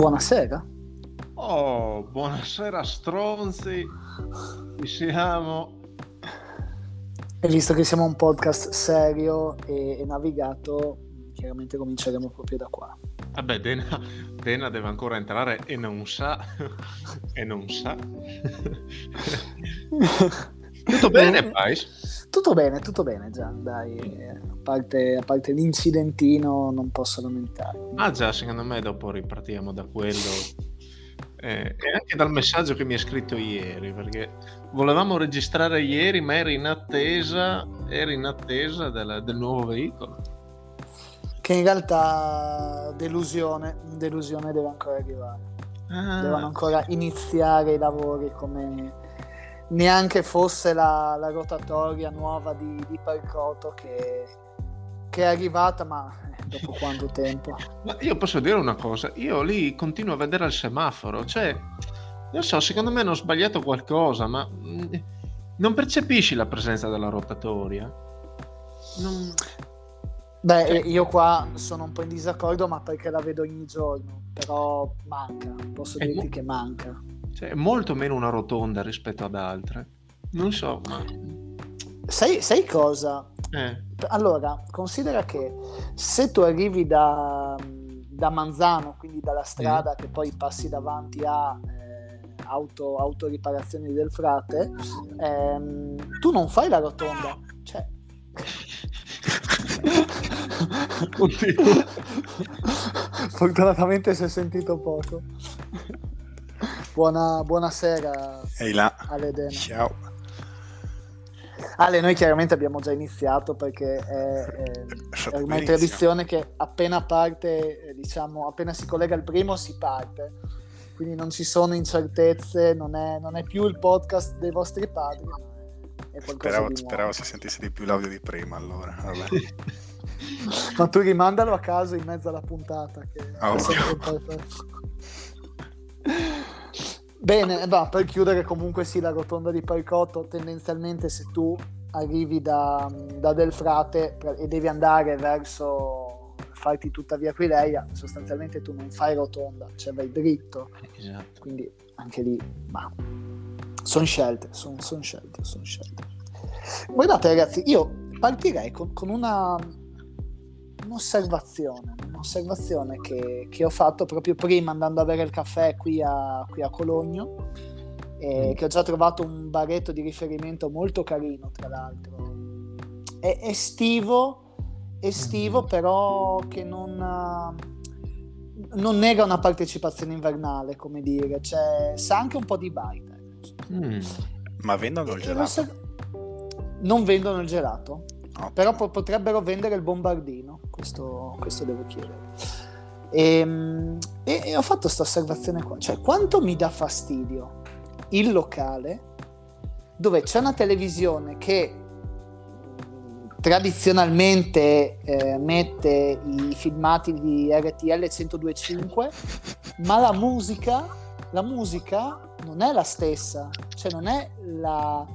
Buonasera. Oh, buonasera stronzi. Ci siamo. E visto che siamo un podcast serio e, e navigato, chiaramente cominceremo proprio da qua. Vabbè, Dena, Dena deve ancora entrare e non sa. e non sa. Tutto bene, Pais? Tutto bene, tutto bene già, dai. A parte, a parte l'incidentino non posso lamentare. Ah già, secondo me dopo ripartiamo da quello. Eh, e anche dal messaggio che mi ha scritto ieri, perché volevamo registrare ieri, ma eri in attesa, eri in attesa del, del nuovo veicolo. Che in realtà delusione, delusione deve ancora arrivare. Ah, Devono ancora iniziare i lavori come neanche fosse la, la rotatoria nuova di, di Parcoto che, che è arrivata, ma eh, dopo quanto tempo? Ma io posso dire una cosa, io lì continuo a vedere il semaforo, cioè, non so, secondo me hanno sbagliato qualcosa, ma mm, non percepisci la presenza della rotatoria? Non... Beh, Cioè- io qua sono un po' in disaccordo, ma perché la vedo ogni giorno, però manca, posso È dirti mo- che manca. Cioè, è molto meno una rotonda rispetto ad altre. Non so, ma... Sai, sai cosa? Eh, Allora, considera che se tu arrivi da, da Manzano, quindi dalla strada che poi passi davanti a eh, auto, autoriparazioni del frate, ehm, tu non fai la rotonda. Cioè... Fortunatamente si è sentito poco. Buona, buonasera Ehi là, Ale Dena. ciao. Ale, noi chiaramente abbiamo già iniziato perché è, è- è ormai tradizione che appena parte, eh, diciamo, appena si collega il primo si parte. Quindi non ci sono incertezze, non è, non è più il podcast dei vostri padri, Speravo, speravo si sentisse di più l'audio di prima allora. Ma tu rimandalo a caso in mezzo alla puntata. Che Ah, Bene, bah, per chiudere comunque sì, la rotonda di Parcotto, tendenzialmente se tu arrivi da, da Del Frate e devi andare verso farti tutta via Aquileia, sostanzialmente tu non fai rotonda, cioè vai dritto, esatto. quindi anche lì, ma sono scelte, sono scelte, sono scelte. Guardate ragazzi, io partirei con, con una un'osservazione, un'osservazione che, che ho fatto proprio prima andando a bere il caffè qui a, qui a Cologno, e Mm. che ho già trovato un baretto di riferimento molto carino, tra l'altro. È estivo, estivo Mm. però che non, non nega una partecipazione invernale, come dire, cioè, sa anche un po' di baita. Mm. Ma vendono il gelato? Non vendono il gelato, Però po- potrebbero vendere il bombardino, questo, questo devo chiedere. Ehm, E, e ho fatto questa osservazione qua, cioè quanto mi dà fastidio il locale dove c'è una televisione che tradizionalmente eh, mette i filmati di RTL 1025 ma la musica la musica non è la stessa cioè non è la,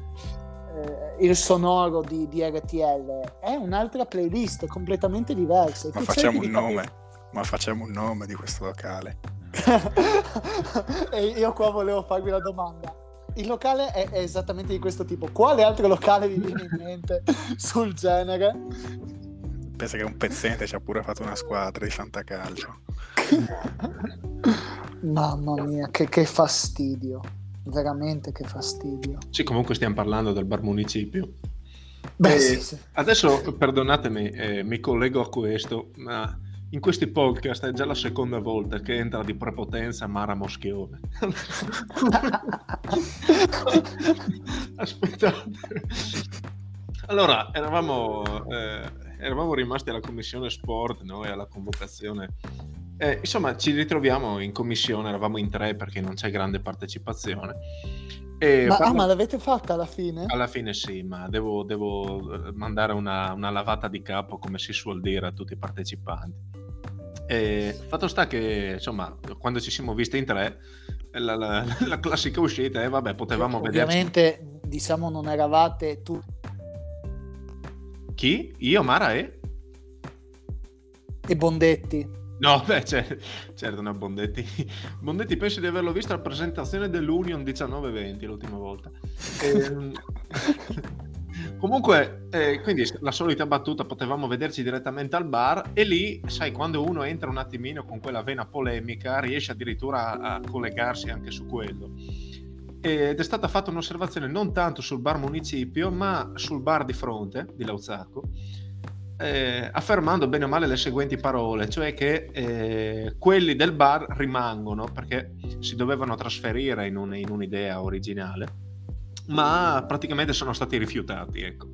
eh, il sonoro di, di RTL è un'altra playlist completamente diversa Ma facciamo un di capire- nome. Ma facciamo un nome di questo locale. e io qua volevo farvi la domanda. Il locale è, è esattamente di questo tipo. Quale altro locale vi viene in mente sul genere? Pensa che un pezzente ci ha pure fatto una squadra di fantacalcio. Mamma mia, che, che fastidio. Veramente che fastidio. Sì, comunque stiamo parlando del bar municipio. Beh, Eh, sì, sì. Adesso, perdonatemi, eh, mi collego a questo, ma in questi podcast è già la seconda volta che entra di prepotenza Mara Moschione. Aspettate. Allora, eravamo, eh, eravamo rimasti alla commissione sport no? e alla convocazione. Eh, insomma, ci ritroviamo in commissione, eravamo in tre perché non c'è grande partecipazione. E Ma, ah, parla- ma l'avete fatta alla fine? alla fine sì, ma devo, devo, eh, mandare una, una lavata di capo, come si suol dire, a tutti i partecipanti. E fatto sta che, insomma, quando ci siamo visti in tre, la, la- la classica uscita, e vabbè, potevamo vederci. Ovviamente, diciamo, non eravate tu Chi? Io, Mara e? e Bondetti. No, beh, cioè, certo, no, Bondetti. Bondetti penso di averlo visto alla presentazione dell'Union 1920 l'ultima volta. Ehm, Comunque, eh, quindi la solita battuta, potevamo vederci direttamente al bar e lì, sai, quando uno entra un attimino con quella vena polemica, riesce addirittura a, a collegarsi anche su quello. Ed è stata fatta un'osservazione non tanto sul bar municipio, ma sul bar di fronte di Lauzacco, eh, affermando bene o male le seguenti parole, cioè che eh, quelli del bar rimangono perché si dovevano trasferire in, un, in un'idea originale ma praticamente sono stati rifiutati. Ecco.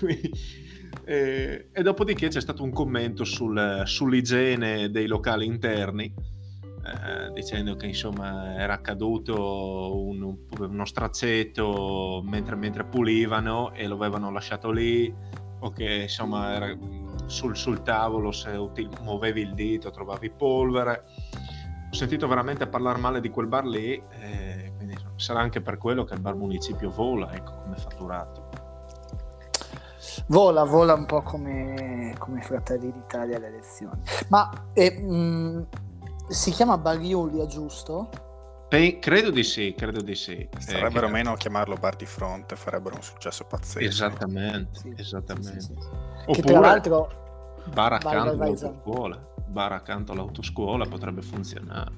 e, e, dopodiché c'è stato un commento sul, sull'igiene dei locali interni, eh, dicendo che insomma era accaduto un, uno straccetto mentre, mentre, pulivano e lo avevano lasciato lì, o che insomma era sul, sul tavolo se util- muovevi il dito trovavi polvere. Ho sentito veramente parlare male di quel bar lì. Eh, sarà anche per quello che il bar municipio vola, ecco, come fatturato. Vola, vola un po' come, come Fratelli d'Italia alle elezioni. Ma eh, mh, mm, si chiama Bar Giulia, giusto? Pe- credo di sì, credo di sì. Sarebbero eh, meno a chiamarlo bar di fronte, farebbero un successo pazzesco. Esattamente, sì, esattamente. Sì, sì, Oppure, che tra l'altro... Bar accanto all'autoscuola. Bar accanto all'autoscuola potrebbe funzionare.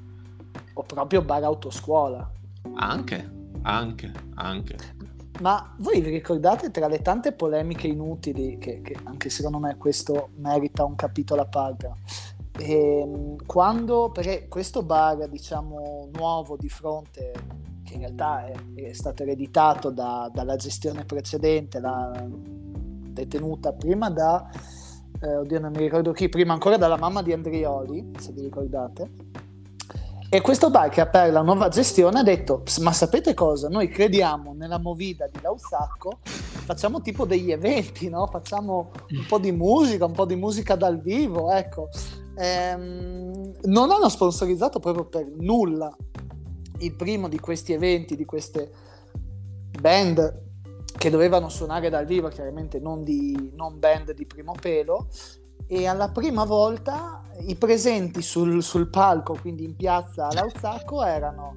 O proprio bar autoscuola. Anche, anche, anche. Ma voi vi ricordate tra le tante polemiche inutili, che, che anche secondo me questo merita un capitolo a parte, ehm, quando, perché questo bar, diciamo, nuovo di fronte, che in realtà è, è stato ereditato da, dalla gestione precedente, la detenuta prima da, eh, oddio non mi ricordo chi, prima ancora dalla mamma di Andrioli, se vi ricordate, e questo bar che ha aperto la nuova gestione ha detto: Ma sapete cosa? Noi crediamo nella movida di Lausacco, facciamo tipo degli eventi, no? Facciamo un po' di musica, un po' di musica dal vivo, ecco. Ehm, non hanno sponsorizzato proprio per nulla il primo di questi eventi, di queste band che dovevano suonare dal vivo, chiaramente non, di, non band di primo pelo, e alla prima volta i presenti sul, sul palco, quindi in piazza Lauzacco, erano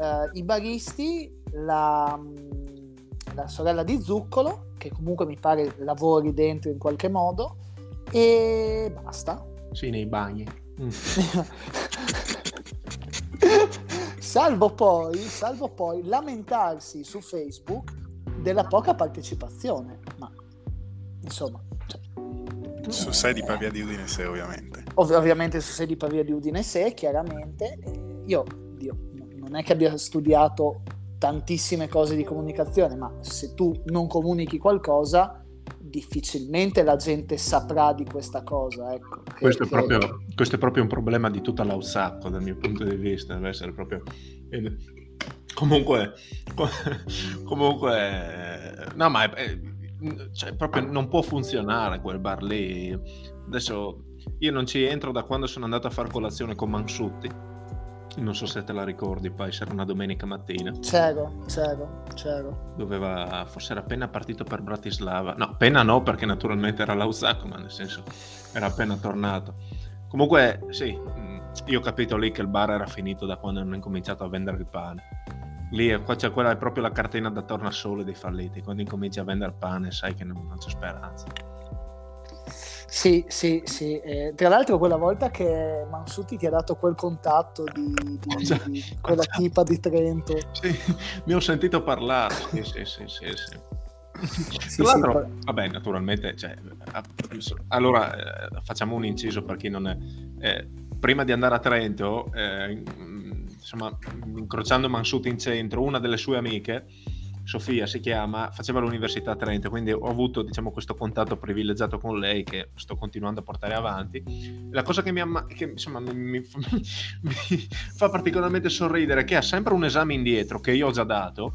eh, i baristi, la, la, sorella di Zuccolo, che comunque mi pare lavori dentro in qualche modo, e basta. Sì, nei bagni. Mm. salvo, poi, salvo poi lamentarsi su Facebook della poca partecipazione, ma insomma su sei di Pavia di Udinese, ovviamente. Ov- ovviamente su sei di Pavia di Udinese, chiaramente. Io, io non è che abbia studiato tantissime cose di comunicazione, ma se tu non comunichi qualcosa, difficilmente la gente saprà di questa cosa. Ecco, questo, che, è proprio, che... questo, è proprio, un problema di tutta l'Ausacco dal mio punto di vista, deve essere proprio... Comunque, comunque, no, ma è, cioè, proprio non può funzionare quel bar lì. Adesso io non ci entro da quando sono andato a fare colazione con Mansutti. Non so se te la ricordi, poi c'era una domenica mattina. C'ero, c'ero, c'ero. Doveva, forse era appena partito per Bratislava. No, appena no, perché naturalmente era Lauzacco, ma nel senso era appena tornato. Comunque, sì, mm, io ho capito lì che il bar era finito da quando hanno incominciato a vendere il pane Lì qua c'è quella è proprio la cartina da tornasole dei falliti. Quando incominci a vendere pane, sai che non, non c'è speranza. Sì, sì, sì. Eh, tra l'altro, quella volta che Mansuti ti ha dato quel contatto di, di, di quella tipa di Trento. Sì, mi ho sentito parlare. Sì, sì, sì, sì. sì. Sì, Tra l'altro, sì, vabbè, naturalmente, cioè, allora eh, facciamo un inciso per chi non è. Eh, prima di andare a Trento, eh, insomma, incrociando Mansuti in centro, una delle sue amiche, Sofia si chiama, faceva l'università a Trento, quindi ho avuto diciamo, questo contatto privilegiato con lei che sto continuando a portare avanti. La cosa che, mi, amma- che insomma, mi, mi, mi, fa particolarmente sorridere è che ha sempre un esame indietro che io ho già dato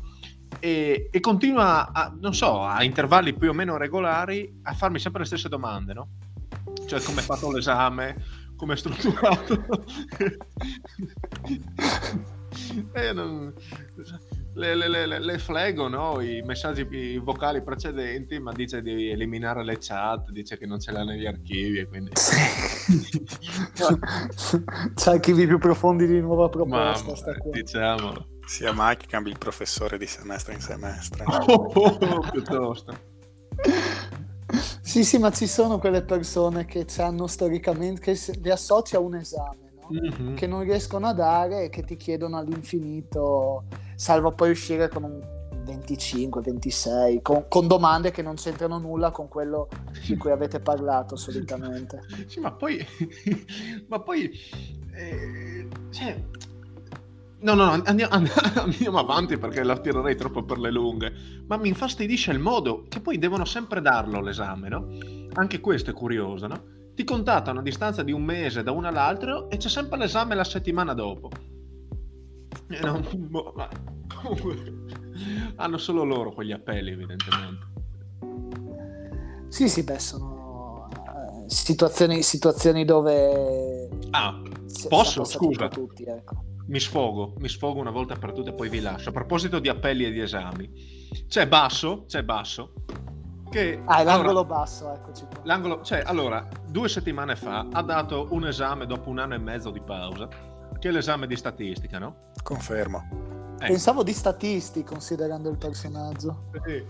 e, e continua, a, non so, a intervalli più o meno regolari a farmi sempre le stesse domande, no? Cioè come è fatto l'esame, come è strutturato. eh, non... le, le, le, le flego, no? I messaggi i vocali precedenti, ma dice di eliminare le chat, dice che non ce l'ha negli archivi e quindi... C'è archivi più profondi di nuova proposta, Ma, sta qua. diciamolo. Sia mai che cambi il professore di semestre in semestre. Oh, oh, oh, piuttosto. Sì, sì, ma ci sono quelle persone che hanno storicamente, che li associa a un esame, Mhm. che non riescono a dare e che ti chiedono all'infinito, salvo poi uscire con un 25, 26, con, con domande che non c'entrano nulla con quello di cui avete parlato solitamente. Sì, ma poi, ma poi, eh, cioè, no, no, no, andiamo, andiamo avanti perché la tirerei troppo per le lunghe. Ma mi infastidisce il modo che poi devono sempre darlo l'esame, no? Anche questo è curioso, no? Ti contattano a distanza di un mese da uno all'altro e c'è sempre l'esame la settimana dopo. Eh, no, boh, ma hanno solo loro quegli appelli, evidentemente. Sì, sì, beh, sono eh, situazioni, situazioni dove... Ah, posso? Scusa. Tutti, ecco. Mi sfogo, mi sfogo una volta per tutte e poi vi lascio. A proposito di appelli e di esami, c'è Basso, c'è Basso, che... Ah, è l'angolo allora, basso, eccoci qua. l'angolo- cioè, allora, due settimane fa ha dato un esame dopo un anno e mezzo di pausa, che è l'esame di statistica, no? Confermo. Ecco. Pensavo di statisti, considerando il personaggio. Eh,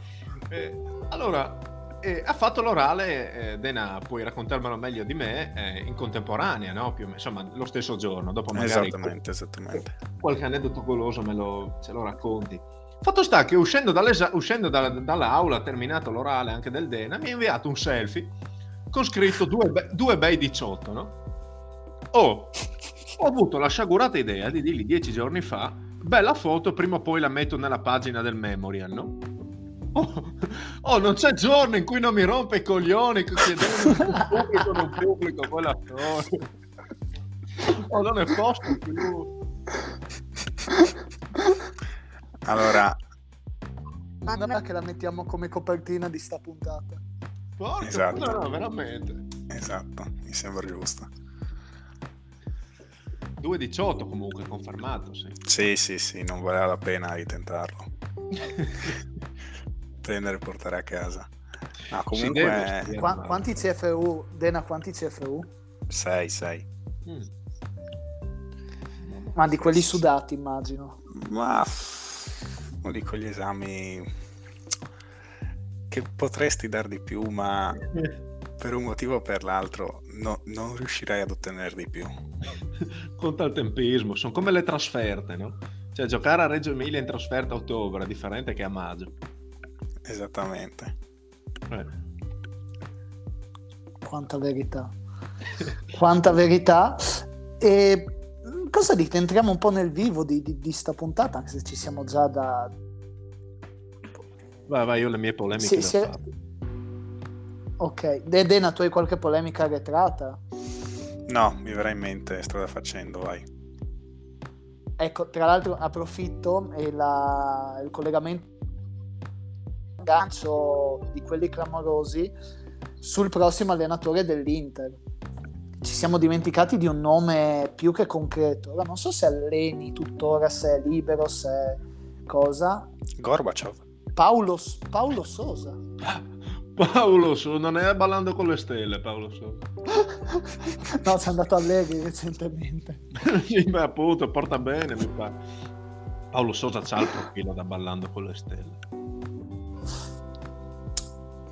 eh, allora, eh, ha fatto l'orale, eh, Dena, puoi raccontarmelo meglio di me, eh, in contemporanea, no? Più o meno, insomma, lo stesso giorno, dopo magari Esattamente, esattamente. qualche aneddoto goloso me lo, ce lo racconti. Fatto sta che uscendo, uscendo da- dall'aula, terminato l'orale anche del Dena, mi ha inviato un selfie con scritto due, be- due bei 18, no? Oh, ho avuto la sciagurata idea di dirgli dieci giorni fa, bella foto, prima o poi la metto nella pagina del memorial, no? Oh, oh, non c'è giorno in cui non mi rompe i coglioni chiedendo se pubblico non pubblico quella storia. Oh, non ne posso più. Allora, Non è che la mettiamo come copertina di sta puntata. Porca, Esatto. no, no, veramente. esatto, mi sembra giusto. 2,18 comunque confermato, sì. Sì, sì, sì, non valeva la pena ritentarlo. Prendere e portare a casa. No, comunque ma- quanti CFU? Dena, quanti CFU? 6, 6. Mm. Ma di quelli sudati, immagino. Ma uno di quegli esami che potresti dar di più, ma per un motivo o per l'altro no- non riuscirai ad ottenere di più. Conta il tempismo, sono come le trasferte, no? Cioè giocare a Reggio Emilia in trasferta a ottobre è differente che a maggio. Esattamente. Eh. Quanta verità. Quanta verità. E cosa dite? Entriamo un po' nel vivo di, di, di sta puntata, anche se ci siamo già da... Vai, vai, io le mie polemiche Sì. Ok. De- Dena, tu hai qualche polemica arretrata? No, mi verrà in mente strada facendo, vai. Ecco, tra l'altro approfitto e la- il collegamento gancio di quelli clamorosi sul prossimo allenatore dell'Inter. Siamo dimenticati di un nome più che concreto. Ora non so se alleni tuttora, se è libero, se è cosa. Gorbaciov. Paolo, Paolo Sosa. Paolo So, non è ballando con le stelle, Paolo So. No, c'è andato Allegri recentemente. Sì, beh, appunto, porta bene, mi pare. Paolo Sosa c'ha il profilo da ballando con le stelle.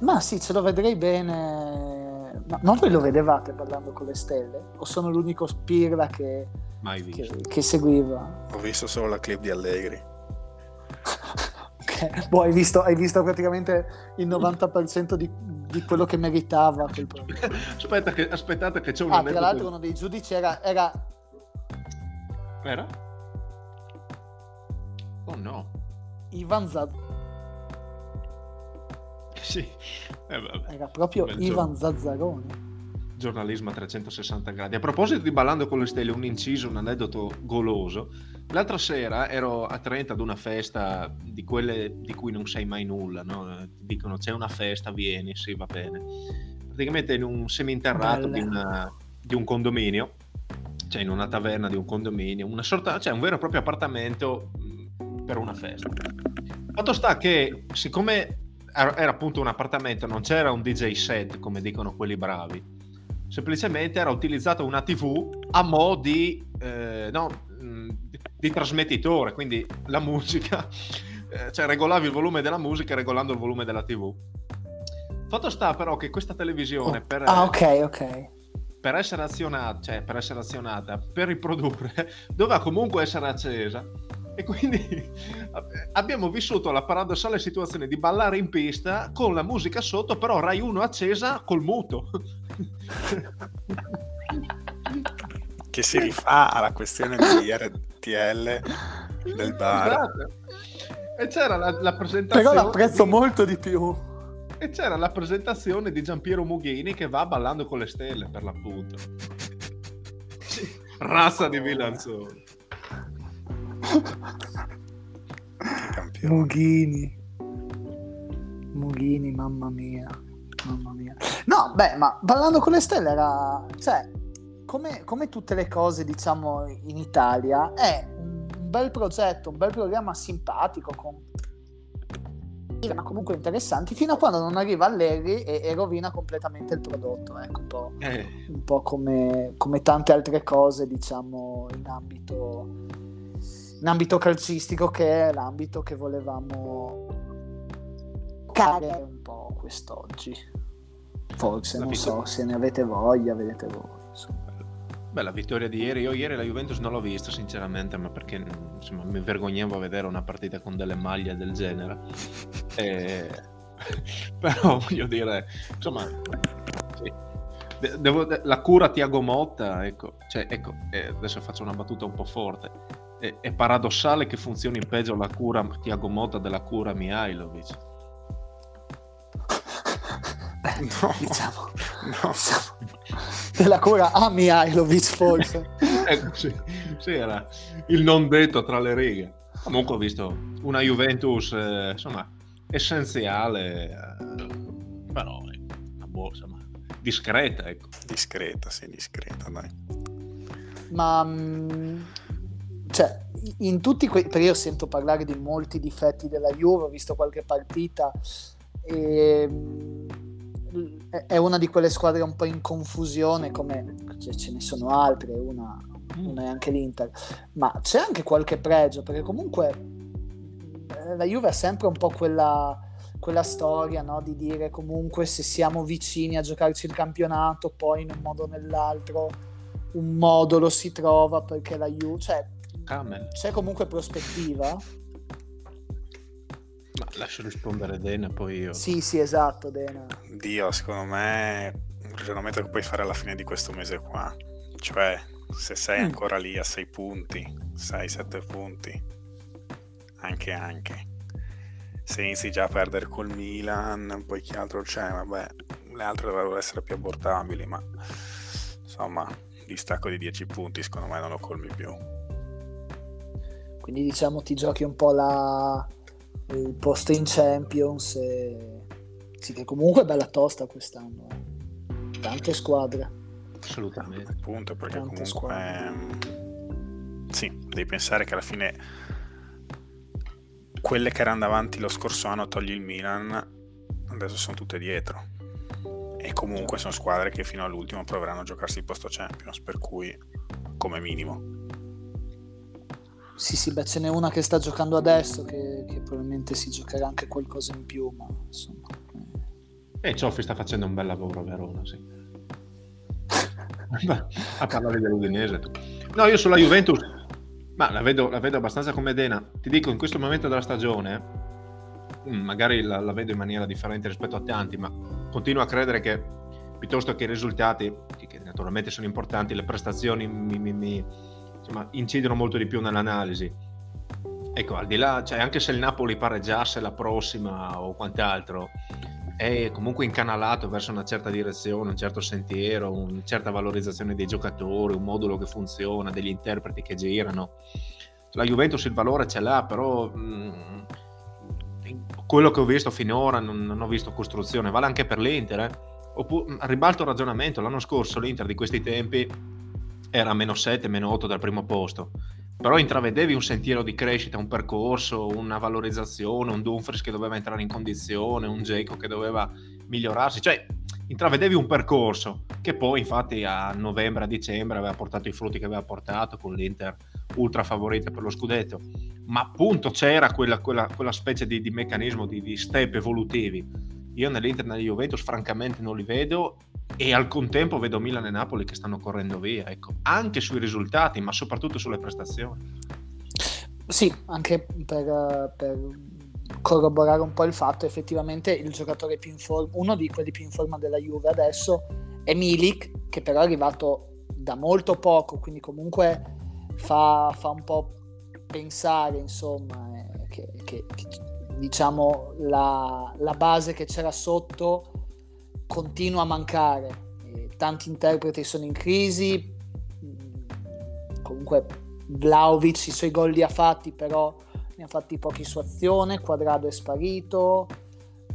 Ma sì, ce lo vedrei bene. Ma, ma voi lo vedevate parlando con le stelle? O sono l'unico spirla che, Mai che, che seguiva? Ho visto solo la clip di Allegri. Ok. Boh, hai visto, hai visto praticamente il 90% di, di quello che meritava quel. Aspetta che, aspettate che c'è un Ah, tra l'altro uno dei giudici era, era Era? Oh no. Ivan Zazzarone. Sì. Eh. Era proprio Bel Ivan giorno. Zazzarone. Giornalismo a 360 gradi. A proposito di Ballando con le Stelle, un inciso, un aneddoto goloso. L'altra sera ero a Trento ad una festa di quelle di cui non sai mai nulla, no? Ti dicono c'è una festa, vieni, sì, va bene. Praticamente in un seminterrato di, una- di un condominio, cioè in una taverna di un condominio, una sorta, cioè un vero e proprio appartamento mh, per una festa. Fatto sta che, siccome era, era appunto un appartamento, non c'era un DJ set, come dicono quelli bravi, semplicemente era utilizzata una TV a mo' di, eh, no, di trasmettitore, quindi la musica, eh, cioè regolavi il volume della musica regolando il volume della TV. Fatto sta però che questa televisione Oh, per, Ah, ok, ok. per essere azionata, cioè per essere azionata, per riprodurre, doveva comunque essere accesa. E quindi abbiamo vissuto la paradossale situazione di ballare in pista con la musica sotto, però Rai 1 accesa col muto. Che si rifà alla questione di RTL del bar. Esatto. E c'era la, la Però presentazione. l'apprezzo di- molto di più. E c'era la presentazione di Giampiero Mughini che va ballando con le stelle, per l'appunto. Razza di Milanzoni. Campione. Mughini. Mughini, mamma mia. Mamma mia. No, beh, ma Ballando con le stelle era... Cioè, come, come tutte le cose, diciamo, in Italia, è un bel progetto, un bel programma simpatico, con... ma comunque interessanti, fino a quando non arriva Larry e, e rovina completamente il prodotto. Ecco, un po', Eh, un po' come, come tante altre cose, diciamo, in ambito, in ambito calcistico, che è l'ambito che volevamo toccare un po' quest'oggi. Forse, La non vita- so, se ne avete voglia, vedete voi. insomma. Beh, la vittoria di ieri, io ieri la Juventus non l'ho vista sinceramente, ma perché insomma, mi vergognavo a vedere una partita con delle maglie del genere. E... Però voglio dire, insomma, sì. De- devo- de- la cura Tiago Motta, ecco, cioè, ecco eh, adesso faccio una battuta un po' forte. È, è paradossale che funzioni peggio la cura Tiago Motta della cura Mihailovic. No, Diciamo, no. della cura a Mihailovic forse. ecco, sì, sì, era il non detto tra le righe. Comunque ho visto una Juventus, eh, insomma, essenziale, eh, però una buona, insomma, discreta, ecco. Discreta, sì, discreta, dai. ma mh, cioè, in tutti quei perché io sento parlare di molti difetti della Juve, ho visto qualche partita e mh, è- una di quelle squadre un po' in confusione come cioè, ce ne sono altre, una, una è anche l'Inter, ma c'è anche qualche pregio perché comunque eh, la Juve ha sempre un po' quella quella storia no, di dire comunque se siamo vicini a giocarci il campionato poi in un modo o nell'altro un modo lo si trova perché la Juve cioè Camel. c'è comunque prospettiva Ma lascio rispondere Dena, poi io. sì sì esatto Dena Dio, secondo me un ragionamento che puoi fare alla fine di questo mese qua. Cioè, se sei Mm. ancora lì a 6 punti, 6-7 punti, anche anche. Se inizi già a perdere col Milan, poi chi altro c'è? Vabbè, le altre dovrebbero essere più abbordabili, ma insomma, distacco di 10 punti secondo me non lo colmi più. Quindi diciamo ti giochi un po' la il posto in Champions e... sì che comunque è bella tosta quest'anno eh. tante squadre Assolutamente. Appunto, perché Tante comunque mm, sì, devi pensare che alla fine quelle che erano davanti lo scorso anno togli il Milan, adesso sono tutte dietro. E comunque sono squadre che fino all'ultimo proveranno a giocarsi il posto Champions, per cui come minimo. Sì sì beh ce n'è una che sta giocando adesso che, che probabilmente si giocherà anche qualcosa in più ma insomma eh. E Cioffi sta facendo un bel lavoro a Verona, sì. a parlare dell'Udinese. No, io sulla Juventus, ma la vedo, la vedo abbastanza come Dena. Ti dico, in questo momento della stagione, mm, magari la, la vedo in maniera differente rispetto a tanti, ma continuo a credere che piuttosto che i risultati, che, che naturalmente sono importanti, le prestazioni mi, mi- mi, insomma, incidono molto di più nell'analisi. Ecco, al di là, cioè, anche se il Napoli pareggiasse la prossima o quant'altro, è comunque incanalato verso una certa direzione, un certo sentiero, una certa valorizzazione dei giocatori, un modulo che funziona, degli interpreti che girano. La Juventus il valore ce l'ha, però mh, in quello che ho visto finora non, non ho visto costruzione. Vale anche per l'Inter. Eh? Oppu- ribalto il ragionamento, l'anno scorso l'Inter di questi tempi era a meno 7, meno 8 dal primo posto. però intravedevi un sentiero di crescita, un percorso, una valorizzazione, un Dumfries che doveva entrare in condizione, un Jacob che doveva migliorarsi, cioè intravedevi un percorso che poi infatti a novembre, a dicembre aveva portato i frutti che aveva portato con l'Inter ultra favorita per lo scudetto, ma appunto c'era quella, quella, quella specie di, di meccanismo di, di step evolutivi. Io nell'Inter e nella Juventus francamente non li vedo e al contempo vedo Milan e Napoli che stanno correndo via, ecco, anche sui risultati, ma soprattutto sulle prestazioni. Sì, anche per, per corroborare un po' il fatto, effettivamente il giocatore più in forma, uno di quelli più in forma della Juve adesso è Milik, che però è arrivato da molto poco, quindi comunque fa, fa un po' pensare, insomma, eh, che, che, che, diciamo la, la base che c'era sotto continua a mancare. Tanti interpreti sono in crisi. Comunque Vlaovic i suoi gol li ha fatti, però ne ha fatti pochi su azione. Quadrado è sparito.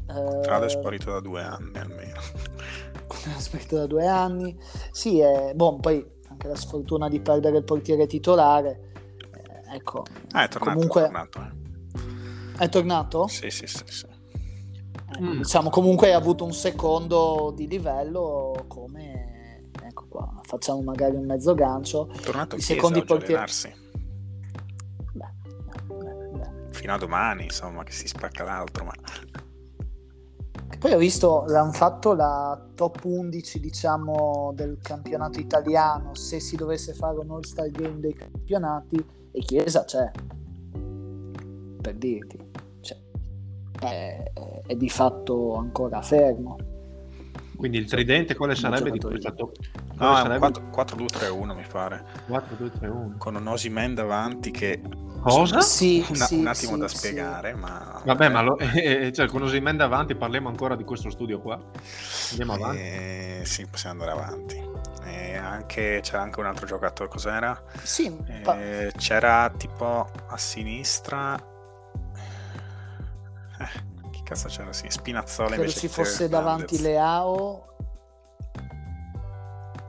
Quadrado è sparito da due anni almeno. è sparito da due anni. Sì, è... Bon, poi anche la sfortuna di perdere il portiere titolare. Eh, ecco, ah, è tornato. Comunque... È tornato, eh. è tornato? Sì, sì, sì. sì. Mm. Diciamo comunque hai avuto un secondo di livello come ecco qua, facciamo magari un mezzo gancio. È tornato I secondi portieri. Fino a domani, insomma, che si spacca l'altro, ma poi ho visto, l'hanno fatto la top 11, diciamo, del campionato italiano, se si dovesse fare un all-star game dei campionati, e Chiesa c'è, per dirti è, è di fatto ancora fermo. Quindi il tridente quale sarebbe di questa top? No, sarebbe... 4-2-3-1 mi pare. 4-2-3-1. Con un Osimen davanti che... Cosa? Sì, una, sì, un attimo sì, da sì. spiegare, ma... Vabbè, ma lo, eh, cioè, con Osimen davanti parliamo ancora di questo studio qua. Andiamo avanti. Eh, sì, possiamo andare avanti. E anche, c'era anche un altro giocatore, cos'era? Sì, eh, c'era tipo a sinistra... Eh cazzo c'era? Sì, Spinazzola Credo invece ci fosse davanti Leao.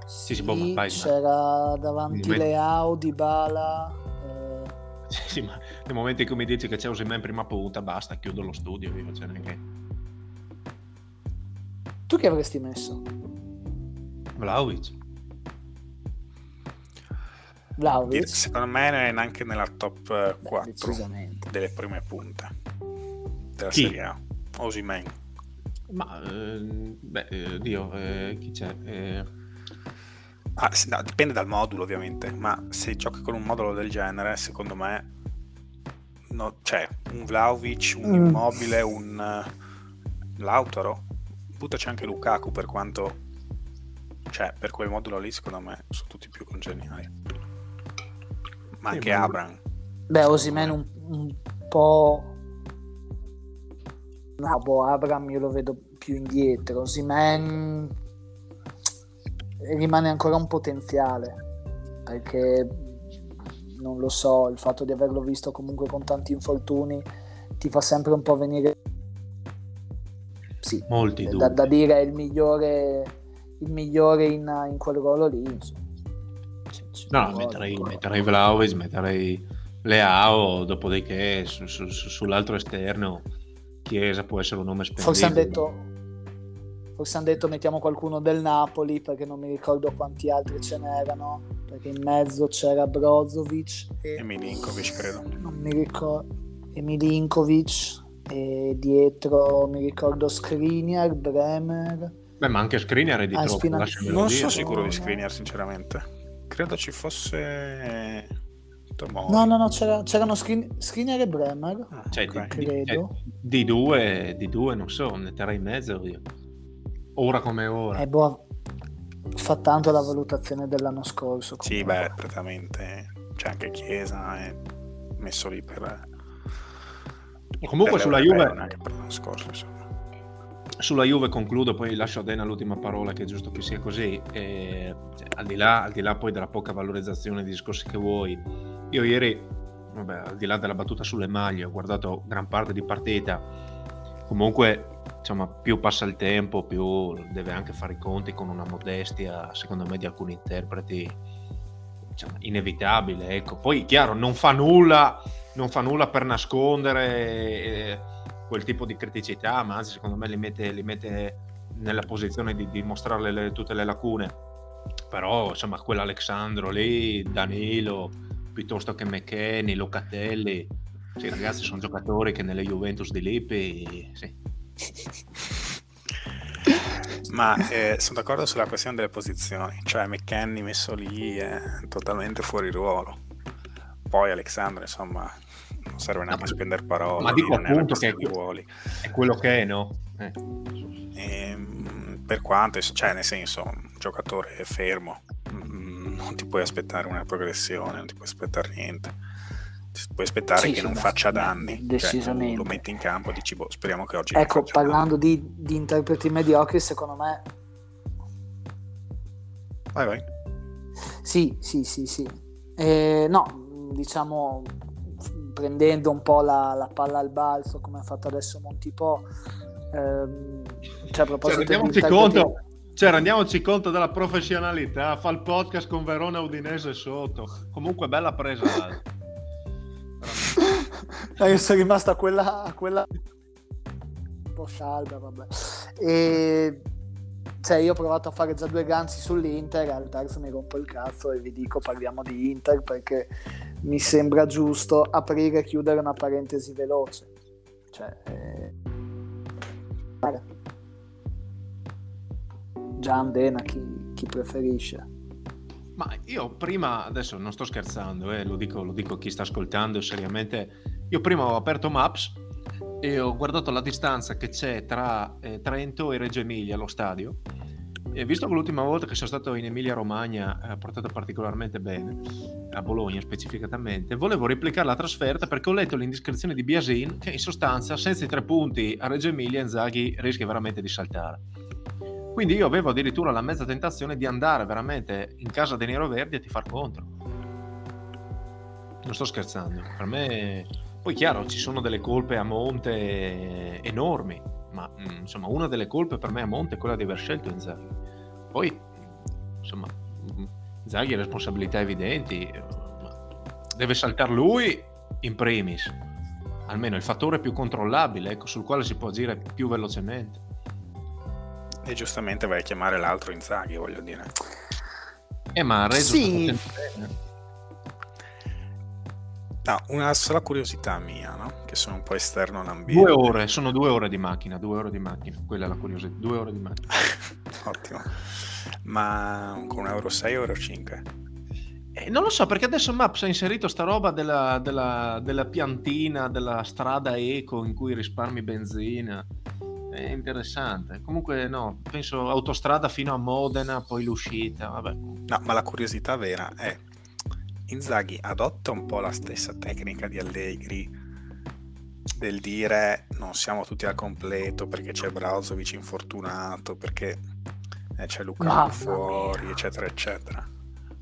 Sì, sì, boh, ma vai, c'era davanti Momento. Leao, Dybala. Eh... Sì, sì, ma nel momento in cui mi dici che c'è Osimen in prima punta, basta, chiudo lo studio. Io, cioè, neanche... Tu che avresti messo? Vlaovic. Vlaovic? Secondo me non è neanche nella top 4 decisamente. delle prime punte della Chi? Serie A. Osimen. Ma, eh, beh, eh, Dio, eh, chi c'è? Eh, Ah, sì, no, dipende dal modulo ovviamente, ma se giochi con un modulo del genere, secondo me, no, cioè un Vlaovic, un Mm. Immobile, un uh, Lautaro, buttaci anche Lukaku per quanto, cioè per quel modulo lì secondo me sono tutti più congeniali. Ma anche Abram. Beh, Osimen un, un po'... No, boh, Abram io lo vedo più indietro. Osimen rimane ancora un potenziale perché non lo so, il fatto di averlo visto comunque con tanti infortuni ti fa sempre un po' venire sì, molti da, da dire è il migliore il migliore in, in quel ruolo lì insomma. Ci- ci No, metterei, metterei Vlaovic, metterei Leao, dopodiché su- su- su- sull'altro esterno Chiesa può essere un nome spendibile. Forse hanno detto forse hanno detto mettiamo qualcuno del Napoli perché non mi ricordo quanti altri ce n'erano perché in mezzo c'era Brozovic e E Milinkovic credo. non mi ricordo e Milinkovic e dietro mi ricordo Skriniar, Bremer Beh, ma anche Skriniar è di Ah, Non sono sicuro di. Skriniar sinceramente. Credo ci fosse Tomori. no no no c'era, c'erano Skrin- Skriniar e Bremer Ah, Cioè, ok. di, di- credo. eh, di due, di due, non so, ne terrei in mezzo io. Ora come ora. e boh fa tanto la valutazione dell'anno scorso Sì, comunque. beh, prettamente c'è anche Chiesa è messo lì per Comunque per sulla Juve, neanche per l'anno scorso, insomma. sulla Juve concludo, poi lascio a Dena l'ultima parola, che è giusto che sia così. E, cioè, al, di là, al di là poi della poca valorizzazione dei discorsi che vuoi, io ieri, vabbè, al di là della battuta sulle maglie, ho guardato gran parte di partita. Comunque, insomma, più passa il tempo, più deve anche fare i conti con una modestia, secondo me, di alcuni interpreti diciamo, inevitabile. Ecco. Poi, chiaro, non fa nulla, non fa nulla per nascondere eh, quel tipo di criticità, ma anzi, secondo me li mette, li mette nella posizione di, di mostrare le, tutte le lacune. Però, insomma, quell'Alexandro lì, Danilo, piuttosto che McKenny, Locatelli, sì, ragazzi, sono giocatori che nelle Juventus di Lippi, sì. Ma eh, sono d'accordo sulla questione delle posizioni, cioè McKenny messo lì è totalmente fuori ruolo. Poi Alexandro, insomma, non serve neanche a spendere parole. Ma dico appunto che è quello che è, no? Eh. E, ehm, per quanto, cioè nel senso, un giocatore fermo, non ti puoi aspettare una progressione, non ti puoi aspettare niente puoi aspettare sì, che sì, non faccia danni. Decisamente. Cioè, lo metti in campo e dici, boh, speriamo che oggi... Ecco, parlando di, di, interpreti mediocri, secondo me... Vai, vai. Sì, sì, sì, sì. Eh, no, diciamo, prendendo un po' la, la, palla al balzo, come ha fatto adesso Montipo, ehm, cioè a proposito cioè, rendiamoci, conto, cioè, rendiamoci conto della professionalità, fa il podcast con Verona Udinese sotto, comunque bella presa io sono rimasto a quella, a quella un po' scialba, vabbè. E cioè, io ho provato a fare già due ganzi sull'Inter, al terzo mi rompo il cazzo e vi dico parliamo di Inter perché mi sembra giusto aprire e chiudere una parentesi veloce. Cioè, eh... Gian Dena chi, chi preferisce? Ma io prima, adesso non sto scherzando, eh, lo, dico, lo, dico, a chi sta ascoltando seriamente, io prima ho aperto Maps e ho guardato la distanza che c'è tra eh, Trento e Reggio Emilia, allo stadio, e visto che l'ultima volta che sono stato in Emilia Romagna ha portato particolarmente bene, a Bologna specificatamente, volevo replicare la trasferta perché ho letto l'indiscrezione di Biasin che in sostanza senza i tre punti a Reggio Emilia Inzaghi rischia veramente di saltare. Quindi io avevo addirittura la mezza tentazione di andare veramente in casa dei Nero Verdi e ti far contro. Non sto scherzando. Per me, poi chiaro, ci sono delle colpe a monte enormi, ma mm, insomma, una delle colpe per me a monte è quella di aver scelto Inzaghi. Poi, insomma, mm, Inzaghi ha responsabilità evidenti, deve saltare lui in primis, almeno il fattore più controllabile, ecco, sul quale si può agire più velocemente. E giustamente vai a chiamare l'altro Inzaghi, voglio dire. Eh, ma Reggio sì. No, una sola curiosità mia, no? Che sono un po' esterno all'ambiente. Due ore, sono due ore di macchina, due ore di macchina. Quella è la curiosità, due ore di macchina. Ottimo. Ma con euro 6 o euro 5? Eh, non lo so, perché adesso Maps ha inserito sta roba della, della, della piantina, della strada eco in cui risparmi benzina è interessante. Comunque, no, penso autostrada fino a Modena, poi l'uscita. Vabbè. No, ma la curiosità vera è: Inzaghi adotta un po' la stessa tecnica di Allegri del dire non siamo tutti al completo perché c'è Brauzovic infortunato, perché eh, c'è Luca fuori, eccetera, eccetera.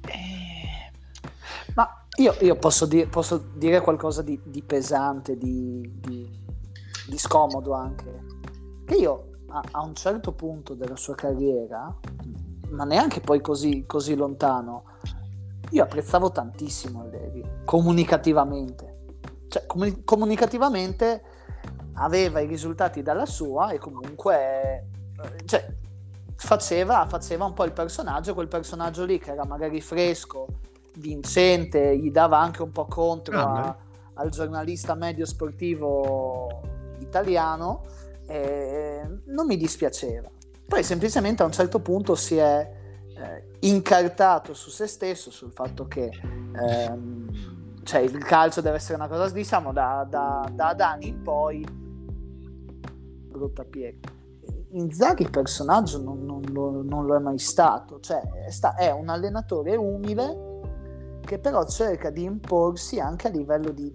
Eh, ma io, io posso, dire, posso, dire, qualcosa di, di pesante, di, di, di scomodo anche che io a, a, un certo punto della sua carriera, ma neanche poi così, così lontano, io apprezzavo tantissimo Allegri, comunicativamente. Cioè, comuni- comunicativamente aveva i risultati dalla sua e comunque cioè, faceva, faceva un po' il personaggio, quel personaggio lì che era magari fresco, vincente, gli dava anche un po' contro ah, a, al giornalista medio sportivo italiano eh, non mi dispiaceva. Poi semplicemente a un certo punto si è eh, incartato su se stesso, sul fatto che ehm, cioè, il calcio deve essere una cosa, diciamo, da, da, da anni in poi brutta piega. Inzaghi il personaggio non, non, lo, non, lo, è mai stato, cioè è, sta, è, un allenatore umile che però cerca di imporsi anche a livello di,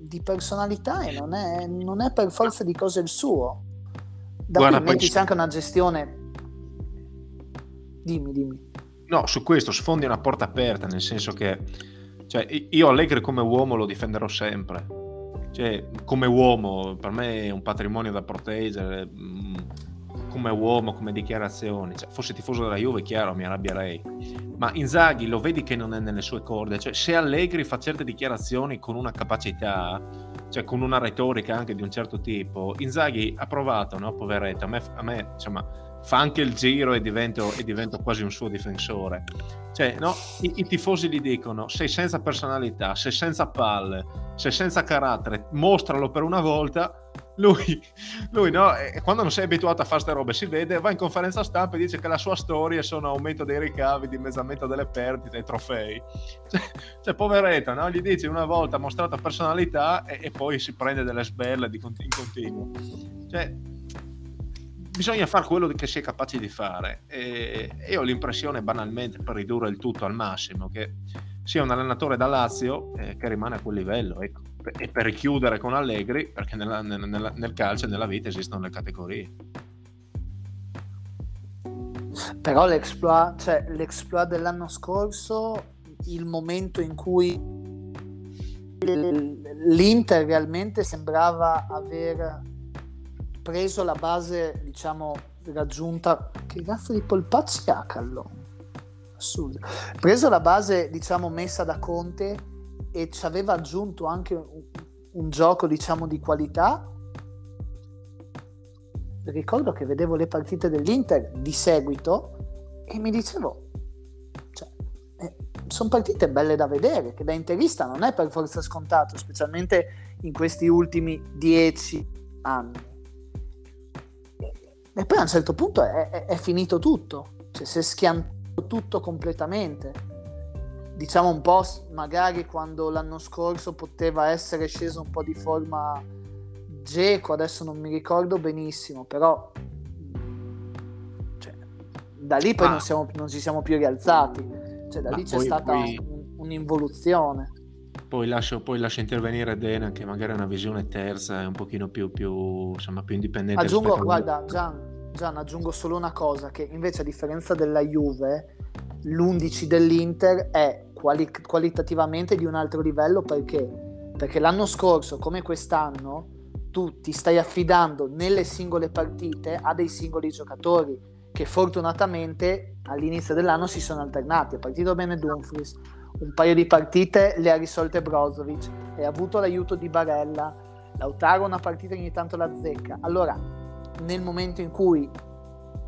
di personalità e non è, non è, per forza di cose il suo. Da Guarda, qui mettici anche una gestione. Dimmi, dimmi. No, su questo sfondi una porta aperta, nel senso che cioè, io Allegri come uomo lo difenderò sempre. Cioè, come uomo, per me è un patrimonio da proteggere, mm, come uomo, come dichiarazioni. Cioè, fossi tifoso della Juve, chiaro, mi arrabbierei. Ma Inzaghi lo vedi che non è nelle sue corde. Cioè, se Allegri fa certe dichiarazioni con una capacità, cioè con una retorica anche di un certo tipo, Inzaghi ha provato, no? Poveretto, a me, a me insomma, fa anche il giro e divento, e divento quasi un suo difensore. Cioè, no? I, I, tifosi gli dicono: sei senza personalità, sei senza palle, sei senza carattere, mostralo per una volta lui, lui no, quando non sei abituato a fare queste robe si vede, va in conferenza stampa e dice che la sua storia sono aumento dei ricavi, dimezzamento delle perdite, trofei. Cioè, cioè poveretto, no? gli dice una volta mostrata personalità e, e poi si prende delle sbelle di in continuo. Cioè, bisogna fare quello che si è capaci di fare e, e ho l'impressione banalmente per ridurre il tutto al massimo che sia un allenatore da Lazio eh, che rimane a quel livello ecco e per richiudere con Allegri, perché nella, nella, nel calcio e nella vita esistono le categorie. Però l'exploit, cioè, l'exploit dell'anno scorso, il momento in cui l'Inter realmente sembrava aver preso la base, diciamo, raggiunta. Che cazzo di polpacci ha Callon? Assurdo. Preso la base, diciamo, messa da Conte e ci aveva aggiunto anche un, un gioco diciamo di qualità. Ricordo che vedevo le partite dell'Inter di seguito e mi dicevo cioè, eh, sono partite belle da vedere che da interista non è per forza scontato specialmente in questi ultimi dieci anni. E poi a un certo punto è, è, è finito tutto cioè si è schiantato tutto completamente diciamo un po' magari quando l'anno scorso poteva essere sceso un po' di forma Geco, adesso non mi ricordo benissimo, però cioè, da lì poi ah. non, siamo, non, ci siamo più rialzati, cioè, da Ma lì c'è poi, stata poi... un, un'involuzione. Poi lascio, poi lascio, intervenire Dena che magari ha una visione terza e un pochino più, più, insomma, più indipendente. Aggiungo, guarda, Gian, Gian, aggiungo solo una cosa, che invece a differenza della Juve, l'11 dell'Inter è quali- qualitativamente di un altro livello perché? Perché l'anno scorso, come quest'anno, tu ti stai affidando nelle singole partite a dei singoli giocatori che fortunatamente all'inizio dell'anno si sono alternati. È partito bene Dumfries, un paio di partite le ha risolte Brozovic e ha avuto l'aiuto di Barella. Lautaro una partita ogni tanto la zecca. Allora, nel momento in cui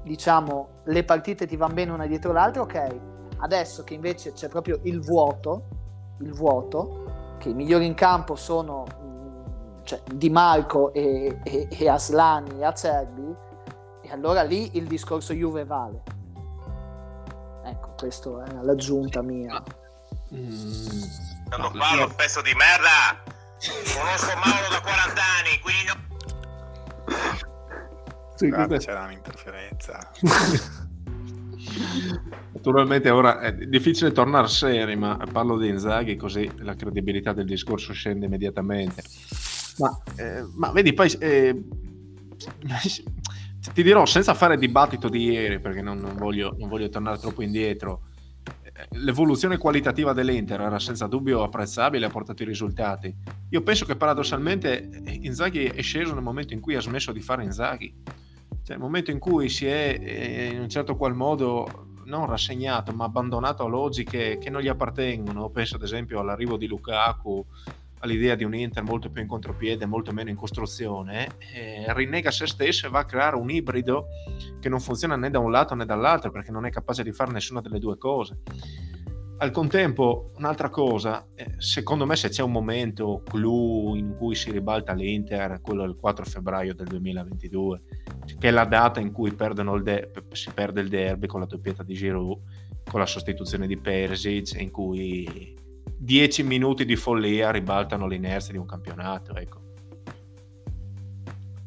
diciamo le partite ti vanno bene una dietro l'altra, ok, Adesso che invece c'è proprio il vuoto, il vuoto, che i migliori in campo sono mm, cioè, Di Marco e, e, e Aslani e Acerbi, e allora lì il discorso Juve vale. Ecco, questa è l'aggiunta mia. Mm. Non parlo, pezzo di merda! Conosco Mauro da 40 anni, quindi... Sì, Guarda, c'era un'interferenza. Naturalmente ora è difficile tornare seri, ma parlo di Inzaghi così la credibilità del discorso scende immediatamente. Ma, eh, ma vedi, poi eh, ti dirò senza fare dibattito di ieri, perché non, non, voglio, non voglio, tornare troppo indietro. Eh, l'evoluzione qualitativa dell'Inter era senza dubbio apprezzabile ha portato i risultati. Io penso che paradossalmente Inzaghi è sceso nel momento in cui ha smesso di fare Inzaghi cioè, il momento in cui si è eh, in un certo qual modo non rassegnato ma abbandonato a logiche che non gli appartengono, penso ad esempio all'arrivo di Lukaku, all'idea di un Inter molto più in contropiede, molto meno in costruzione, eh, rinnega se stesso e va a creare un ibrido che non funziona né da un lato né dall'altro perché non è capace di fare nessuna delle due cose. Al contempo, un'altra cosa, eh, secondo me se c'è un momento clou in cui si ribalta l'Inter, quello del 4 febbraio del 2022, che è la data in cui de- si perde il derby con la doppietta di Giroud, con la sostituzione di Perisic, in cui 10 minuti di follia ribaltano l'inerzia di un campionato. Ecco.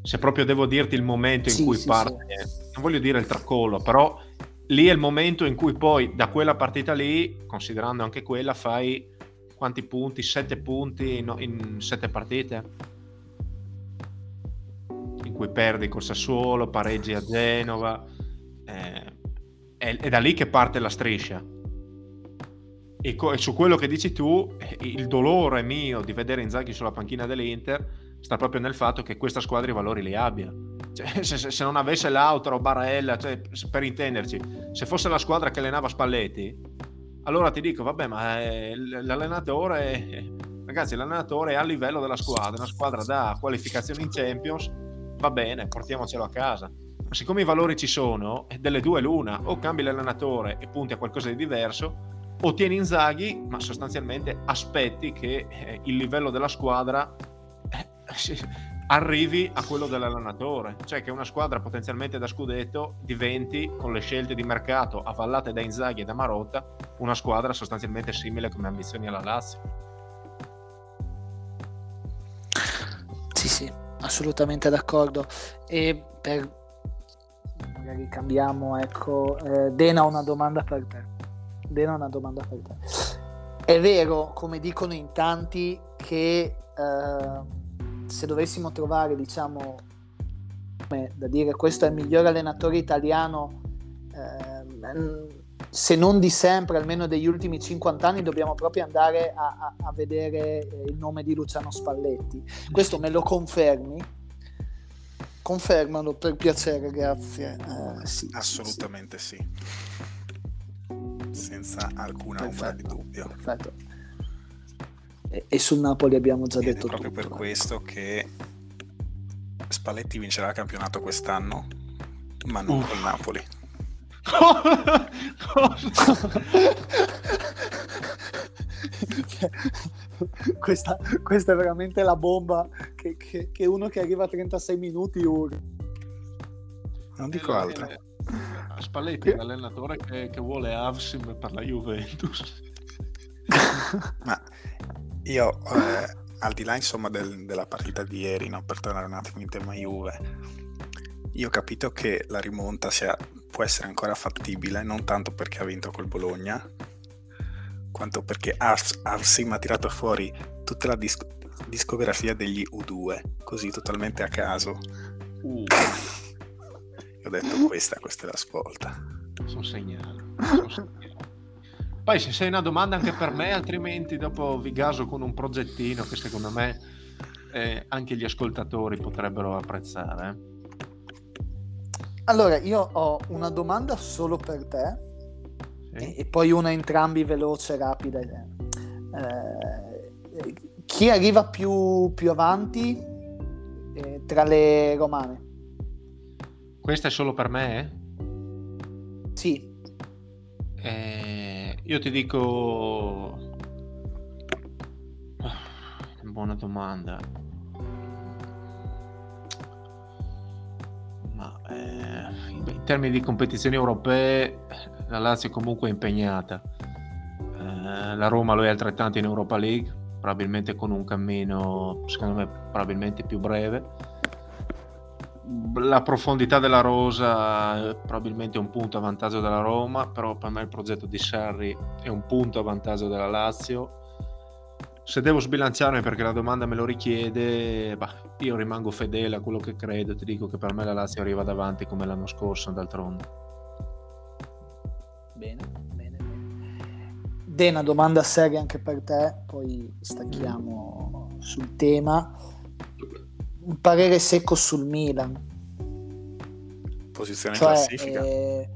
Se proprio devo dirti il momento in sì, cui sì, parte, sì. non voglio dire il tracollo, però lì è il momento in cui poi da quella partita lì, considerando anche quella, fai quanti punti? Sette punti in, sette partite? In cui perdi col Sassuolo, pareggi a Genova. Eh, è, è, da lì che parte la striscia. E, co- e, su quello che dici tu, eh, il dolore mio di vedere Inzaghi sulla panchina dell'Inter sta proprio nel fatto che questa squadra i valori li abbia cioè, se, se, non avesse l'Autaro, Barella, cioè, per intenderci, se fosse la squadra che allenava Spalletti, allora ti dico, vabbè, ma è, l'allenatore, è, ragazzi, l'allenatore è a livello della squadra, una squadra da qualificazione in Champions, va bene, portiamocelo a casa. Ma siccome i valori ci sono, delle due l'una, o cambi l'allenatore e punti a qualcosa di diverso, o tieni Inzaghi, ma sostanzialmente aspetti che eh, il livello della squadra eh, arrivi a quello dell'allenatore, cioè che una squadra potenzialmente da scudetto diventi, con le scelte di mercato avallate da Inzaghi e da Marotta, una squadra sostanzialmente simile come ambizioni alla Lazio. Sì, sì, assolutamente d'accordo. E per magari cambiamo, ecco, eh, Dena ha una domanda per te. Dena ha una domanda per te. È vero, come dicono in tanti, che eh, se dovessimo trovare, diciamo, da dire questo è il miglior allenatore italiano, eh, se non di sempre, almeno degli ultimi 50 anni, dobbiamo proprio andare a, a, a vedere il nome di Luciano Spalletti. Questo me lo confermi? Confermalo per piacere, grazie. Eh, sì, Assolutamente sì, sì. Senza alcuna ombra di dubbio. Perfetto. E, e, sul Napoli abbiamo già Ed detto è proprio tutto. per questo che Spalletti vincerà il campionato quest'anno, ma non uh. col Napoli. questa, questa, è veramente la bomba che, che, che, uno che arriva a 36 minuti urla. Non dico altro. Spalletti è l'allenatore che, che vuole Avsim per la Juventus. Ma io, eh, al di là insomma del, della partita di ieri, no, per tornare un attimo in tema Juve, io ho capito che la rimonta sia, può essere ancora fattibile, non tanto perché ha vinto col Bologna, quanto perché Ars, Arsim ha tirato fuori tutta la disc- discografia degli U2, così totalmente a caso. Uh. ho detto questa, questa è la svolta. Sono segnali. Sono segnali. Poi se sei una domanda anche per me, altrimenti dopo vi gaso con un progettino che secondo me eh, anche gli ascoltatori potrebbero apprezzare. Allora, io ho una domanda solo per te sì. e, e, poi una entrambi veloce, rapida. Eh, chi arriva più, più avanti eh, tra le romane? Questa è solo per me? Eh? Sì. Eh, io ti dico... Buona domanda. Ma eh, in termini di competizioni europee, la Lazio è comunque impegnata. Eh, la Roma lo è altrettanto in Europa League, probabilmente con un cammino, secondo me, probabilmente più breve la profondità della rosa è probabilmente un punto a vantaggio della Roma, però per me il progetto di Sarri è un punto a vantaggio della Lazio. Se devo sbilanciarmi perché la domanda me lo richiede, bah, io rimango fedele a quello che credo, ti dico che per me la Lazio arriva davanti come l'anno scorso, d'altronde. Bene, bene, bene. una domanda seria anche per te, poi stacchiamo sul tema un parere secco sul Milan. Posizione cioè, classifica? Eh,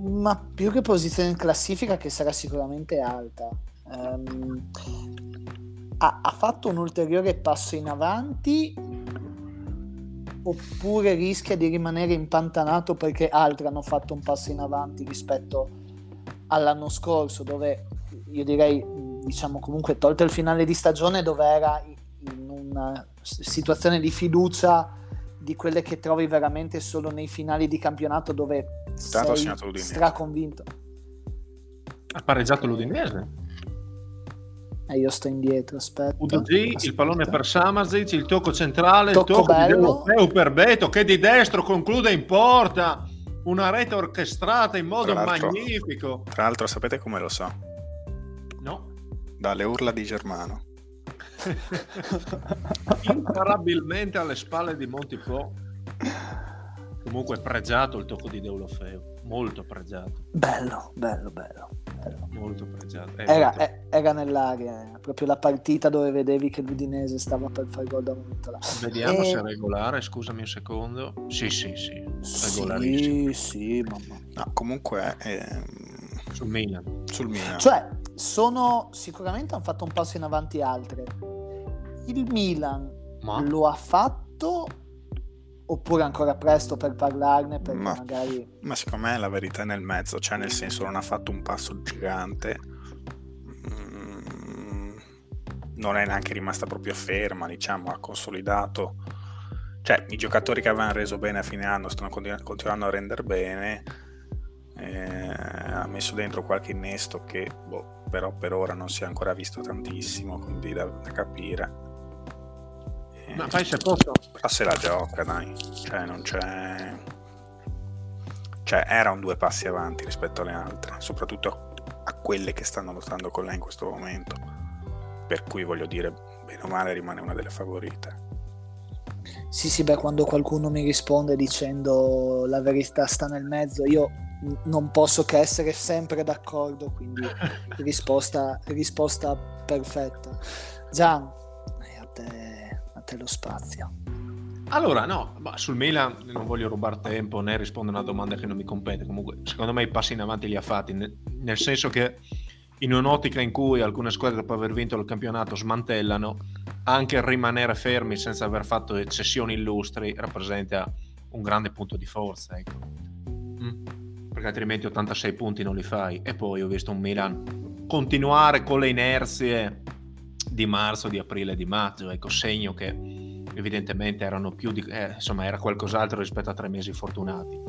ma più che posizione in classifica che sarà sicuramente alta. Um, ha, ha, fatto un ulteriore passo in avanti oppure rischia di rimanere impantanato perché altri hanno fatto un passo in avanti rispetto all'anno scorso dove io direi diciamo comunque tolto il finale di stagione dove era una situazione di fiducia di quelle che trovi veramente solo nei finali di campionato dove Tanto sei straconvinto. Ha pareggiato l'Udinese. Eh, io sto indietro, aspetta. UDG, aspetta. il pallone per Samasic, il tocco centrale, tocco il tocco bello. di per Beto che di destro conclude in porta. Una rete orchestrata in modo tra magnifico. Tra l'altro sapete come lo so? No. Dalle urla di Germano. Imparabilmente alle spalle di Montipò comunque pregiato il tocco di Deulofeo molto pregiato bello bello bello molto pregiato. Eh, Era, molto- eh, era nell'aria, eh, proprio la partita dove vedevi che l'Udinese stava per fare gol da un momento là. Vediamo Eh, se è regolare, scusami un secondo. Sì, sì, sì, regolarissimo. Sì, sì, mamma. No, comunque ehm, Sul Milan. sul Milan. Cioè, sono sicuramente hanno fatto un passo in avanti altre. Il Milan Ma lo ha fatto oppure ancora presto per parlarne perché Ma- magari Ma secondo me la verità è nel mezzo, cioè nel senso non ha fatto un passo gigante, Mm, non è neanche rimasta proprio ferma, diciamo, ha consolidato. Cioè, i giocatori che avevano reso bene a fine anno stanno continu- continuando a rendere bene. Eh, ha messo dentro qualche innesto che boh, però per ora non si è ancora visto tantissimo, quindi da, da capire. Eh, Ma fai se posso. se la gioca, dai. Cioè, non c'è. Cioè, era un due passi avanti rispetto alle altre, soprattutto a, a quelle che stanno lottando con lei in questo momento. Per cui voglio dire, bene o male, rimane una delle favorite. sì sì beh quando qualcuno mi risponde dicendo la verità sta nel mezzo io non posso che essere sempre d'accordo quindi risposta, risposta perfetta Gian eh, a te, a te lo spazio Allora, no, ma sul Milan non voglio rubare tempo né rispondere a una domanda che non mi compete. Comunque, secondo me i passi in avanti li ha fatti, ne- nel senso che in un'ottica in cui alcune squadre dopo aver vinto il campionato smantellano, anche rimanere fermi senza aver fatto cessioni illustri rappresenta un grande punto di forza. Ecco. Mm. Perché altrimenti 86 punti non li fai. E poi ho visto un Milan continuare con le inerzie di marzo, di aprile, di maggio. Ecco, segno che evidentemente erano più di, eh, insomma, era qualcos'altro rispetto a tre mesi fortunati.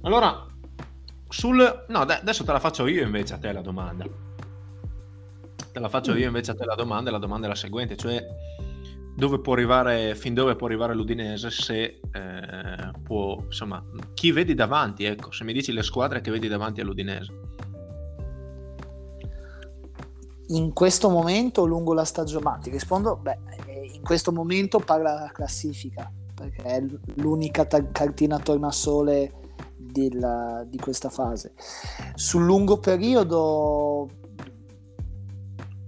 Allora, sul no, adesso te la faccio io invece a te la domanda. Te la faccio io invece a te la domanda, e la domanda è la seguente, cioè dove può arrivare, fin dove può arrivare l'Udinese se eh, può, insomma, chi vedi davanti, ecco, se mi dici le squadre che vedi davanti all'Udinese. in questo momento lungo la stagione ma ti rispondo beh eh, in questo momento parla la classifica perché è l'unica ta- cartina tornasole del- di questa fase sul lungo periodo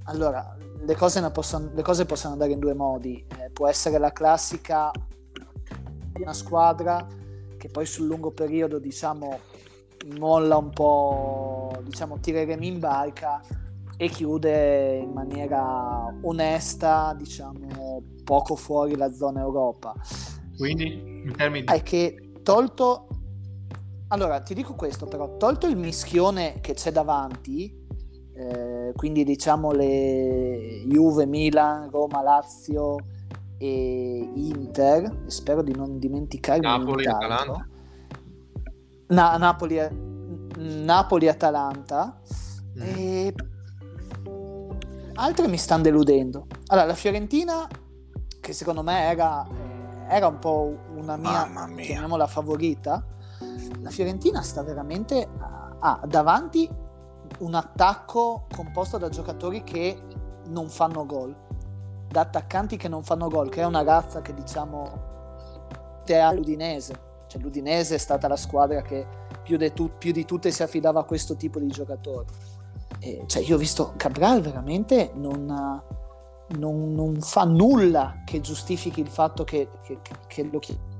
allora le cose, possono, le cose possono andare in due modi Eh, può essere la classica di una squadra che poi sul lungo periodo diciamo molla un po' diciamo tira i remi in barca e chiude in maniera onesta, diciamo, poco fuori la zona Europa. Quindi, in termini di... È che tolto... Allora, ti dico questo però, tolto il mischione che c'è davanti, eh, quindi diciamo le Juve, Milan, Roma, Lazio e Inter, spero di non dimenticarmi Napoli. Atalanta. Na- Napoli, Napoli, Atalanta. Mm. E altre mi stanno deludendo. Allora, la Fiorentina, che secondo me era, eh, era un po' una mia, mia. chiamiamola favorita, la Fiorentina sta veramente ha davanti un attacco composto da giocatori che non fanno gol, da attaccanti che non fanno gol, che è una razza che diciamo è all'Udinese. Cioè, l'Udinese è stata la squadra che più, tu- più di tutte si affidava a questo tipo di giocatori. E, cioè, io ho visto Cabral veramente non, non, non fa nulla che giustifichi il fatto che, che, che lo chiedi.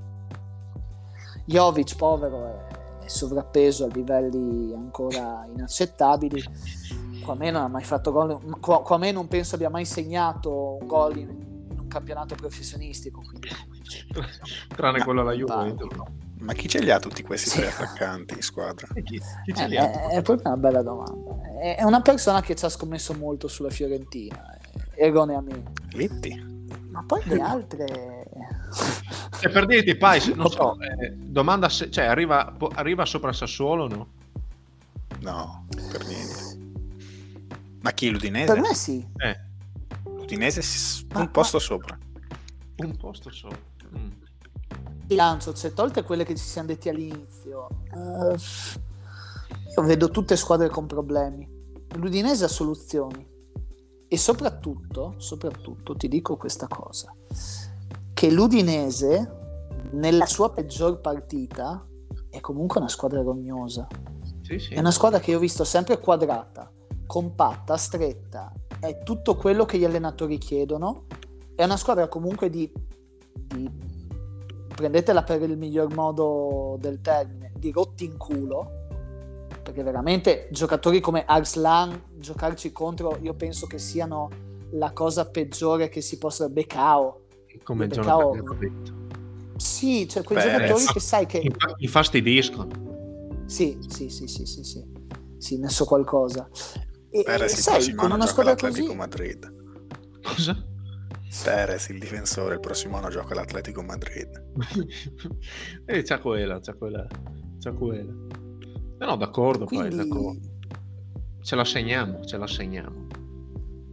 Jovic, povero, è sovrappeso a livelli ancora inaccettabili. Qua non ha mai fatto gol. Qua, qua non penso abbia mai segnato un gol in, in un campionato professionistico. Quindi, Tranne Ma- quello alla. Juventus. no. Ma chi ce li ha tutti questi Sì. tre attaccanti in squadra? Chi, chi ce Eh, li ha? è, è proprio una bella domanda. È, è una persona che ci ha scommesso molto sulla Fiorentina, eh, erroneamente. Vitti? Ma poi le altre. E per dirti, Pais, non so, eh, domanda se, cioè, arriva, po- arriva sopra Sassuolo o no? No, per niente. Ma chi l'Udinese? Per me sì. Eh, L'Udinese s- Ma- un posto sopra. un posto solo. Mm. bilancio, cioè tolte quelle che ci siamo detti all'inizio, eh, io vedo tutte squadre con problemi. L'Udinese ha soluzioni. E soprattutto, soprattutto ti dico questa cosa, che l'Udinese nella sua peggior partita è comunque una squadra rognosa. Sì, Sì. È una squadra che io ho visto sempre quadrata, compatta, stretta, è tutto quello che gli allenatori chiedono. È una squadra comunque di, di prendetela per il miglior modo del termine, di rotti in culo. Perché veramente giocatori come Arslan giocarci contro, io penso che siano la cosa peggiore che si possa. Becao. Come Becao-. Sì, cioè quei Beh, giocatori fa- che sai che. Infa- Infastidiscono. Sì, sì, sì, sì, sì, sì, sì, ne so qualcosa. E, e Perez il sai, con una squadra così, Madrid. Cosa? Perez, il difensore, il prossimo anno gioca all'Atletico Madrid. eh, c'ha quella, c'ha quella, c'ha quella. No, no, d'accordo, poi, quindi d'accordo. Ce la segniamo, ce la segniamo.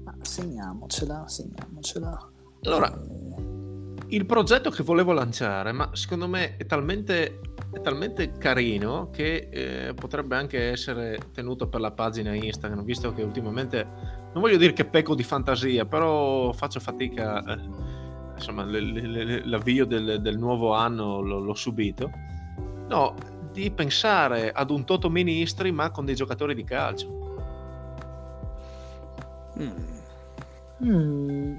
ah, segniamocela, segniamocela. Allora, Eh, il progetto che volevo lanciare, ma secondo me è talmente, è talmente carino che eh, potrebbe anche essere tenuto per la pagina Instagram, visto che ultimamente, non voglio dire che pecco di fantasia, però faccio fatica, eh, insomma, l'avvio del, del nuovo anno l'ho, l'ho subito. No, di pensare ad un Toto Ministri, ma con dei giocatori di calcio. Mm. mm,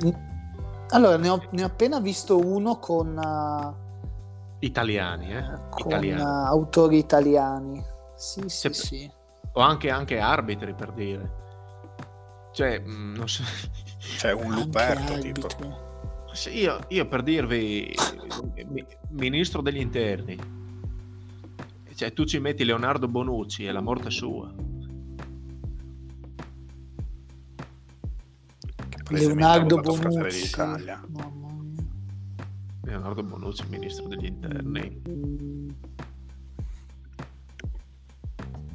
allora, ne ho, ne ho appena visto uno con, eh, Italiani, eh? con Italiani. eh, autori italiani. Sì, sì, Cioè, sì. O anche, anche arbitri, per dire. Cioè, mm, non so... C'è un Anche Luperto, tipo. io, io per dirvi, mi- ministro degli interni, cioè tu ci metti Leonardo Bonucci e la morte sua. Leonardo Bonucci. Leonardo Bonucci, ministro degli interni.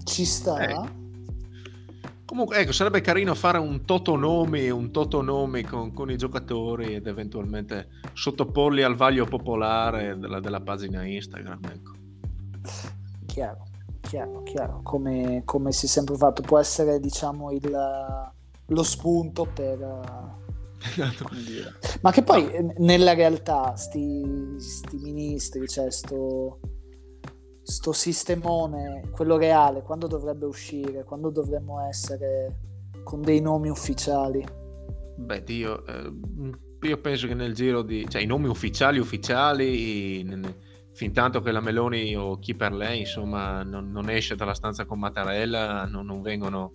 Ci sta? Eh. Comunque, ecco, sarebbe carino fare un totonomi, un totonomi con, con i giocatori ed eventualmente sottoporli al vaglio popolare della, della pagina Instagram. Ecco. Chiaro, chiaro, chiaro. Come, come si è sempre fatto, può essere diciamo il, lo spunto per, dire. Ma che poi nella realtà sti, sti ministri, cioè sto, sto sistemone, quello reale, quando dovrebbe uscire, quando dovremmo essere con dei nomi ufficiali. Beh, Dio, eh, io penso che nel giro di... cioè i nomi ufficiali ufficiali, ne- fin tanto che la Meloni o chi per lei, insomma, non, non esce dalla stanza con Mattarella, non, non vengono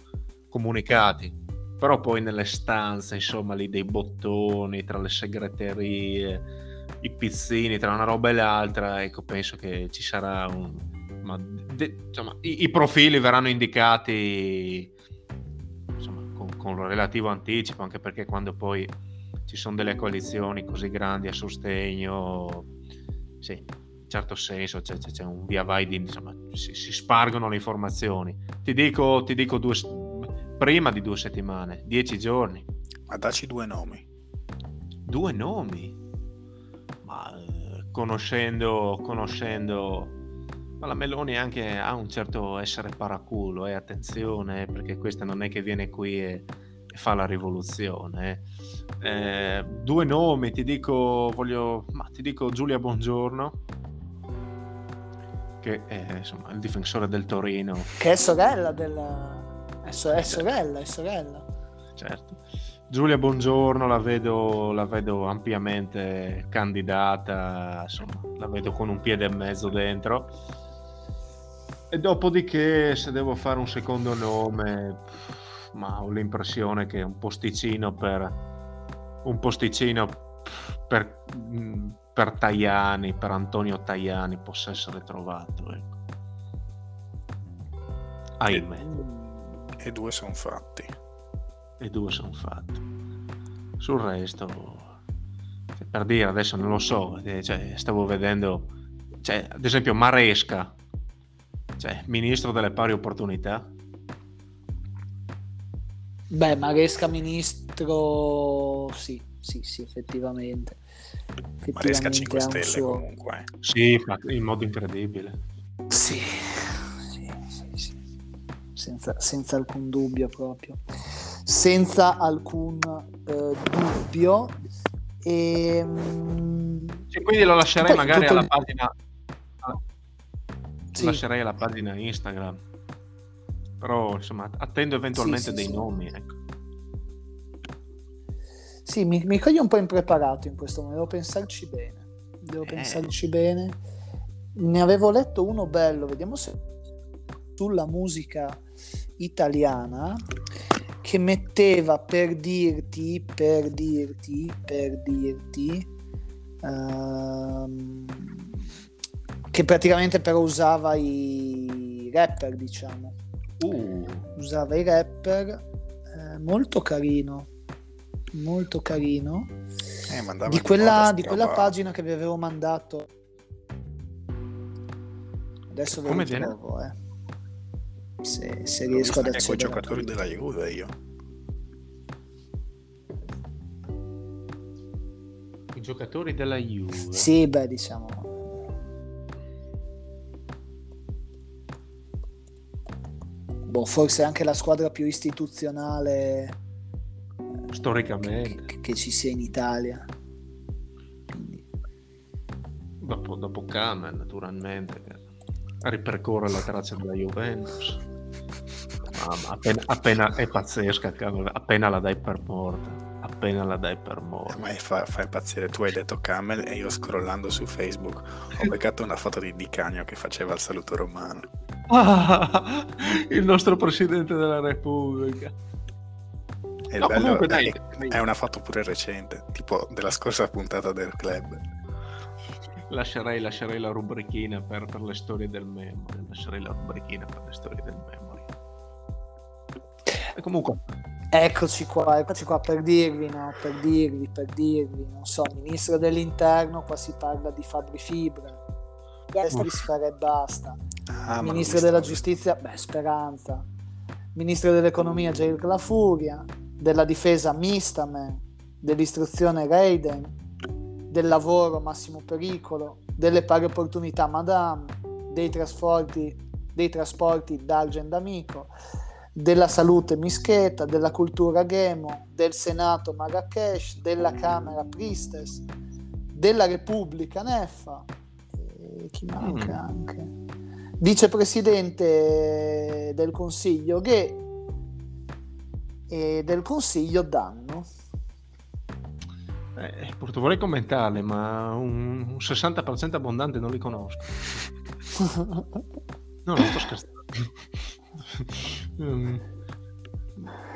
comunicati. Però poi nelle stanze, insomma, lì dei bottoni, tra le segreterie, i pizzini, tra una roba e l'altra, ecco, penso che ci sarà un... ma de- insomma, i, i profili verranno indicati insomma, con, con relativo anticipo, anche perché quando poi ci sono delle coalizioni così grandi a sostegno, sì, certo senso c'è, c'è- c'è un via vai di, insomma, si, si spargono le informazioni. Ti dico, ti dico due, prima di due settimane, dieci giorni, Ma dacci due nomi. due nomi. Ma eh, conoscendo, conoscendo ma la Meloni anche ha un certo essere paraculo, eh, attenzione, perché questa non è che viene qui e, e fa la rivoluzione. eh. Eh, due nomi, ti dico, voglio, ma ti dico Giulia Bongiorno, che è insomma il difensore del Torino, Che è sorella della... È, so- è sorella, è sorella. certo. Giulia Bongiorno la vedo, la vedo ampiamente candidata, insomma, la vedo con un piede e mezzo dentro. E dopodiché, se devo fare un secondo nome, pff, ma ho l'impressione che un posticino per un posticino per, mm, per Tajani, per Antonio Tajani possa essere trovato. Ecco. Ahimè. E due sono fatti. e due sono fatti. Sul resto, cioè, per dire adesso non lo so, eh, cioè, stavo vedendo, cioè, ad esempio Maresca, cioè, ministro delle pari opportunità. Beh, Maresca ministro, sì, sì, sì, effettivamente. Maresca Effettivamente 5 ha un stelle suo- comunque. Sì, ma in modo incredibile. Sì, sì, sì, sì. Senza, senza alcun dubbio proprio. Senza alcun eh, dubbio. E, mm, Cioè, quindi lo lascerei magari tutto alla il- pagina, lo sì, lascerei alla pagina Instagram. però insomma attendo eventualmente Sì, sì, dei sì. nomi. Ecco. Sì, mi, mi coglie un po' impreparato in questo momento, devo pensarci bene. Devo Eh. pensarci bene. Ne avevo letto uno bello, vediamo se sulla musica italiana che metteva per dirti, per dirti, per dirti, ehm, che praticamente però usava i rapper, diciamo. Uh, Usava i rapper, eh, molto carino, molto carino Eh, di quella, di quella pagina che vi avevo mandato. Adesso ve Come lo trovo, eh. Se, se riesco ad anche con i accedere. giocatori della Juve io. i giocatori della Juve. Sì, beh, diciamo. Boh, forse anche la squadra più istituzionale Storicamente, che, che ci sia in Italia. Quindi, dopo, dopo Kamen, naturalmente, che ripercorre la traccia della Juventus. Mamma, appena, appena- è pazzesca, cavolo, appena la dai per morta. Appena la dai per morta. Ormai fa, fa impazzire. Tu hai detto Camel e io scrollando su Facebook ho beccato una foto di Di Cagno che faceva il saluto romano. Ah, il nostro presidente della Repubblica. E No, bello comunque, è, dai, è una foto pure recente, tipo della scorsa puntata del club. Lascerei, lascerei la rubrichina per, per le storie del memory. Lascerei la rubrichina per le storie del memory. E comunque, Eccoci qua, eccoci qua per dirvi, no? Per dirvi, per dirvi, non so, ministro dell'interno, qua si parla di Fabri Fibra, questa di sfera e basta. Ah, Ministro della giustizia, beh, Speranza. Ministro dell'economia, Jair Clafuria. Della difesa, Mistamen. Dell'istruzione, Reiden. Del lavoro, Massimo Pericolo. Delle pari opportunità, Madame. Dei trasporti, dei trasporti, Dargen D'Amico. Della salute, Mischeta. Della cultura, Ghemo. Del Senato, Marrakesh. Della Camera, Pristes. Della Repubblica, Neffa. E chi manca Mm. anche? vicepresidente del consiglio che e del consiglio danno. Eh, purtroppo vorrei commentarli, ma un, un 60% abbondante non li conosco. No, non sto scherzando. Mm,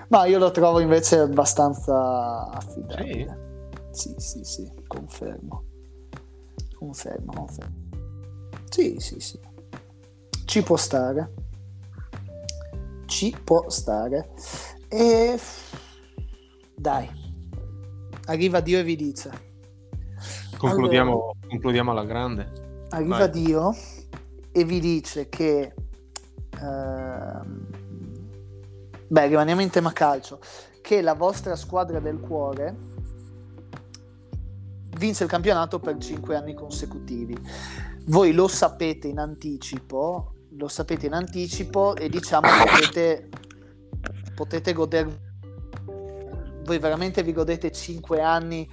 ma io lo trovo invece abbastanza affidabile. Sì sì sì confermo. Confermo confermo. Sì sì sì. Ci può stare. Ci può stare e dai arriva Dio e vi dice concludiamo, concludiamo alla grande. arriva Vai. Dio e vi dice che ehm, beh rimaniamo in tema calcio che la vostra squadra del cuore vince il campionato per 5 anni consecutivi voi lo sapete in anticipo lo sapete in anticipo e diciamo che potete potete goder voi veramente vi godete 5 anni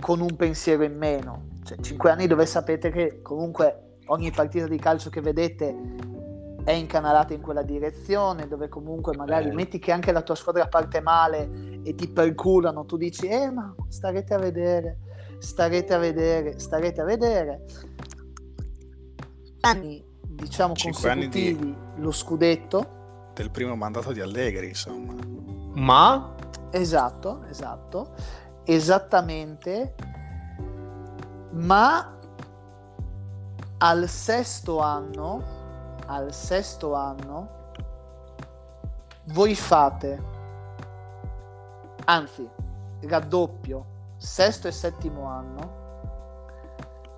con un pensiero in meno cioè 5 anni dove sapete che comunque ogni partita di calcio che vedete è incanalata in quella direzione, dove comunque magari Eh. metti che anche la tua squadra parte male e ti perculano, tu dici, eh ma starete a vedere, starete a vedere, starete a vedere. Anni, diciamo, Cinque anni di- consecutivi, lo scudetto, Del primo mandato di Allegri, insomma. Ma? Esatto, esatto, esattamente, ma al sesto anno, al sesto anno, voi fate, anzi, raddoppio, sesto e settimo anno,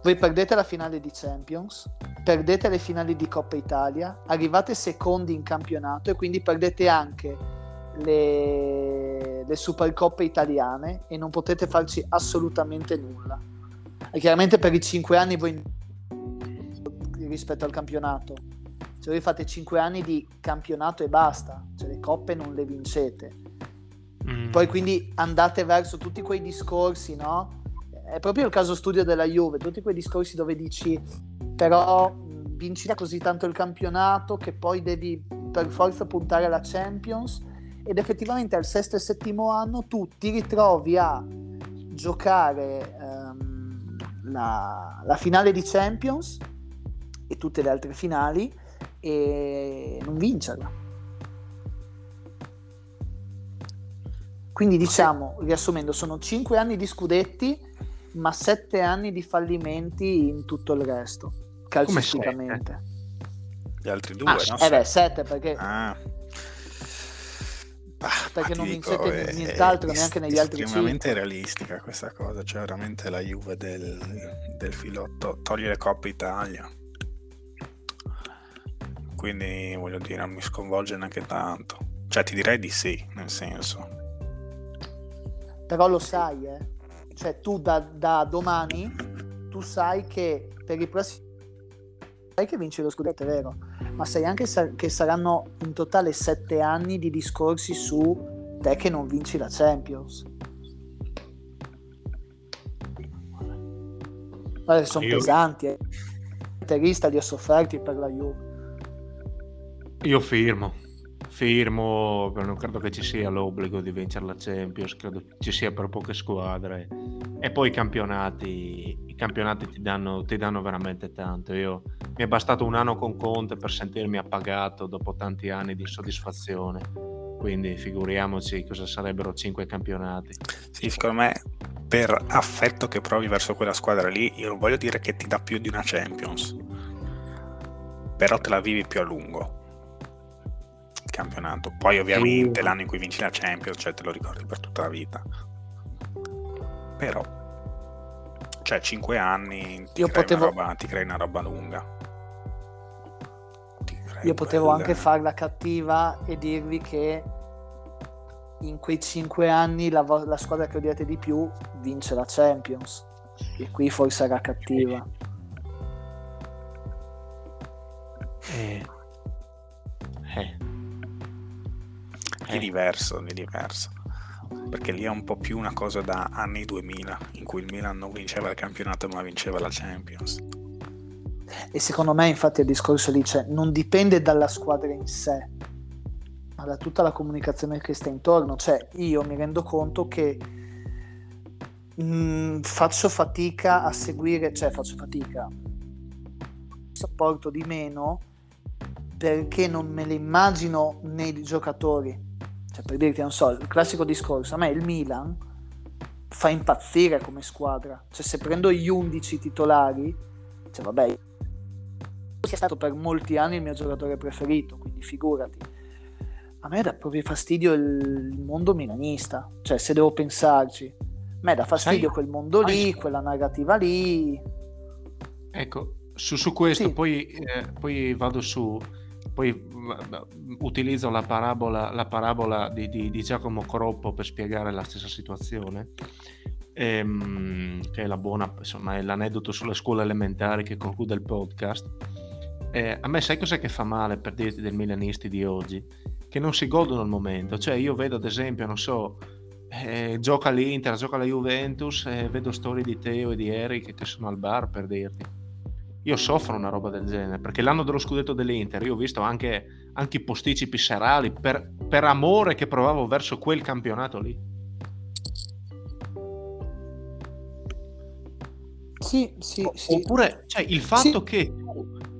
voi perdete la finale di Champions, perdete le finali di Coppa Italia, arrivate secondi in campionato e quindi perdete anche le, le Supercoppe italiane e non potete farci assolutamente nulla. E chiaramente per i 5 anni voi rispetto al campionato, se voi fate 5 anni di campionato e basta, cioè le coppe non le vincete. mm, Poi quindi andate verso tutti quei discorsi, no? È proprio il caso studio della Juve, tutti quei discorsi dove dici però mh, vinci da così tanto il campionato che poi devi per forza puntare alla Champions ed effettivamente al sesto e settimo anno tu ti ritrovi a giocare ehm, la, la finale di Champions e tutte le altre finali e non vincerla. Quindi diciamo, riassumendo, sono 5 anni di scudetti, ma 7 anni di fallimenti in tutto il resto, calcisticamente. Gli altri due, Ah, no? eh beh, 7 perché, Ah. Bah, perché non ti vincete è- nient'altro è neanche negli altri estremamente 5. realistica questa cosa, cioè veramente la Juve del, del filotto toglie le Coppe Italia. Quindi voglio dire, non mi sconvolge neanche tanto. Cioè ti direi di sì, nel senso. Però lo sai, eh? Cioè tu da, da domani, tu sai che per i prossimi... Sai che vinci lo scudetto, è vero? Ma sai anche sa- che saranno in totale 7 anni di discorsi su te che non vinci la Champions. Guarda, sono Io- pesanti, eh. Interista li ho sofferti per la Juve. Io firmo, firmo, non credo che ci sia l'obbligo di vincere la Champions, credo ci sia per poche squadre. E poi i campionati, i campionati ti danno, ti danno veramente tanto. Io, mi è bastato un anno con Conte per sentirmi appagato dopo tanti anni di soddisfazione. Quindi figuriamoci cosa sarebbero cinque campionati. Sì, secondo me per affetto che provi verso quella squadra lì, io non voglio dire che ti dà più di una Champions, però te la vivi più a lungo campionato. Poi ovviamente Sì. l'anno in cui vinci la Champions, cioè te lo ricordi per tutta la vita. Però, cioè 5 anni ti, Io crei potevo- una roba, ti crei una roba lunga. Io potevo quel- anche farla cattiva e dirvi che in quei cinque anni la, la squadra che odiate di più vince la Champions. E qui forse era cattiva. Eh. È diverso, è diverso. Perché lì è un po' più una cosa da anni 2000, in cui il Milan non vinceva il campionato ma vinceva la Champions. E secondo me, infatti, il discorso lì c'è, non dipende dalla squadra in sé, ma da tutta la comunicazione che sta intorno. Cioè, io mi rendo conto che mh, faccio fatica a seguire, cioè faccio fatica, sopporto di meno perché non me le immagino nei giocatori. Cioè, per dirti, non so, il classico discorso, a me il Milan fa impazzire come squadra. Cioè, se prendo gli 11 titolari, cioè vabbè, sia stato per molti anni il mio giocatore preferito, quindi figurati. A me dà proprio fastidio il, mondo milanista, cioè se devo pensarci. A me dà fastidio Sai- quel mondo lì, sai- quella narrativa lì. Ecco, su, su questo Sì. poi, eh, poi vado su, poi mm, utilizzo la parabola, la parabola di, di- di Giacomo Croppo per spiegare la stessa situazione, ehm, che è la buona, insomma, è l'aneddoto sulle scuole elementari che conclude il podcast. Eh, a me sai cos'è che fa male per dirti dei milanisti di oggi? Che non si godono il momento, cioè io vedo ad esempio, non so, eh, gioca l'Inter, gioca la Juventus e vedo storie di Teo e di Eric che sono al bar per dirti. Io soffro una roba del genere perché l'anno dello scudetto dell'Inter io ho visto anche, anche i posticipi serali per, per amore che provavo verso quel campionato lì. Sì, sì, sì. Oppure cioè, il fatto Sì. che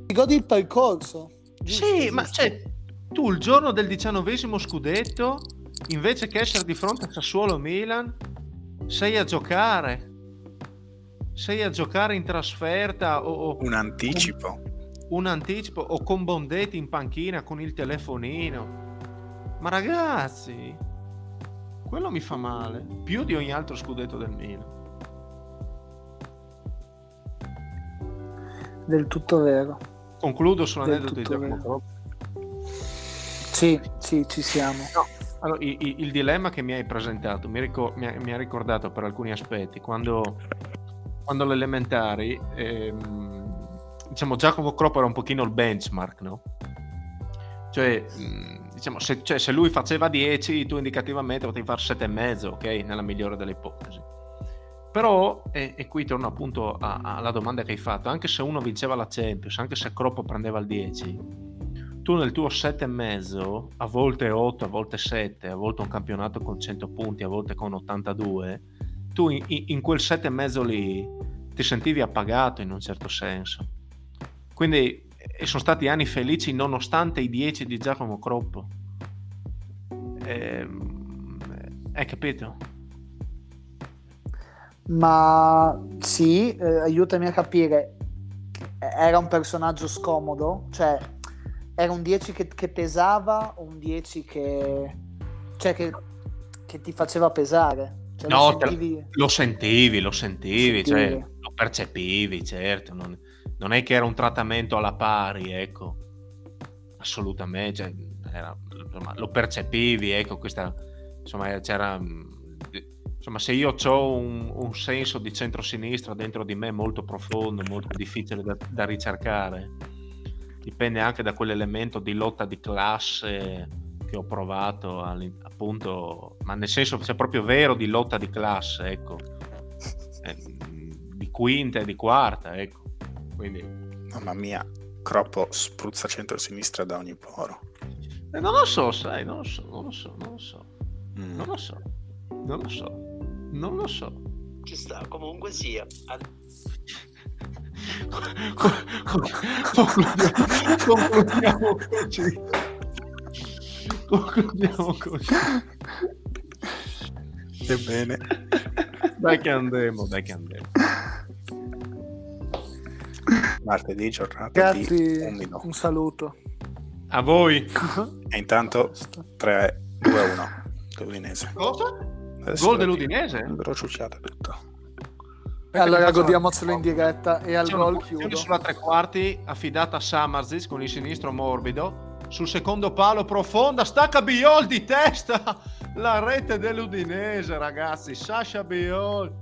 Ti godi il percorso. Giusto, Sì, ma giusto. cioè, tu il giorno del diciannovesimo scudetto, invece che essere di fronte a Sassuolo Milan, sei a giocare. Sei a giocare in trasferta o, o Un anticipo. un anticipo o con Bondetti in panchina con il telefonino. Ma ragazzi, quello mi fa male, più di ogni altro scudetto del Milan. Del tutto vero. Concludo Del sull'aneddoto di tutto Giacomo. Sì, sì, ci siamo. Allora, i- i- il, dilemma che mi hai presentato mi, ricor- mi ha, mi ha ricordato per alcuni aspetti quando, quando alle elementari, ehm, diciamo, Giacomo Croppo era un pochino il benchmark, no? Cioè, mh, diciamo, se, cioè, se lui faceva 10, tu indicativamente potevi fare 7,5, ok? Nella migliore delle ipotesi. Però, e, e qui torno appunto a- alla domanda che hai fatto, anche se uno vinceva la Champions, anche se Croppo prendeva il 10, tu nel tuo 7,5, a volte 8, a volte 7, a volte un campionato con 100 punti, a volte con 82, tu in, in quel 7,5 lì ti sentivi appagato in un certo senso. Quindi e sono stati anni felici nonostante i 10 di Giacomo Croppo. Eh, hai capito? Ma sì, eh, aiutami a capire. Era un personaggio scomodo? Cioè, era un 10 che, che pesava o un 10 che, cioè che, che ti faceva pesare? Cioè, no, lo sentivi, lo sentivi, lo sentivi, cioè, lo percepivi, certo. Non, non, è che era un trattamento alla pari, ecco. Assolutamente, cioè, era, lo percepivi, ecco, questa, insomma, c'era insomma, se io ho un, un, senso di centro-sinistra dentro di me molto profondo, molto difficile da, da ricercare, dipende anche da quell'elemento di lotta di classe che ho provato appunto, ma nel senso c'è proprio vero di lotta di classe, ecco, eh, di quinta e di quarta, ecco. Quindi... Mamma mia, Croppo spruzza centro-sinistra da ogni poro. Eh, non lo so, sai, non lo so, non lo so, non lo so, mm. non lo so, non lo so. Non lo so. Ci sta, comunque sia. Concludiamo così. Concludiamo così. Ebbene. Dai che andremo, dai che andremo. Martedì, giornata Ragazzi, di un, un saluto. A voi. e intanto 3, 2, 1. Udinese. Cosa? Adesso Gol dell'Udinese? L'ho ciucciata tutto. E allora godiamocelo in diretta e al gol chiudo. Sulla tre quarti affidata a Samarzic con il sinistro morbido. Sul secondo palo profonda stacca Biol di testa. La rete dell'Udinese ragazzi. Sasha Biol.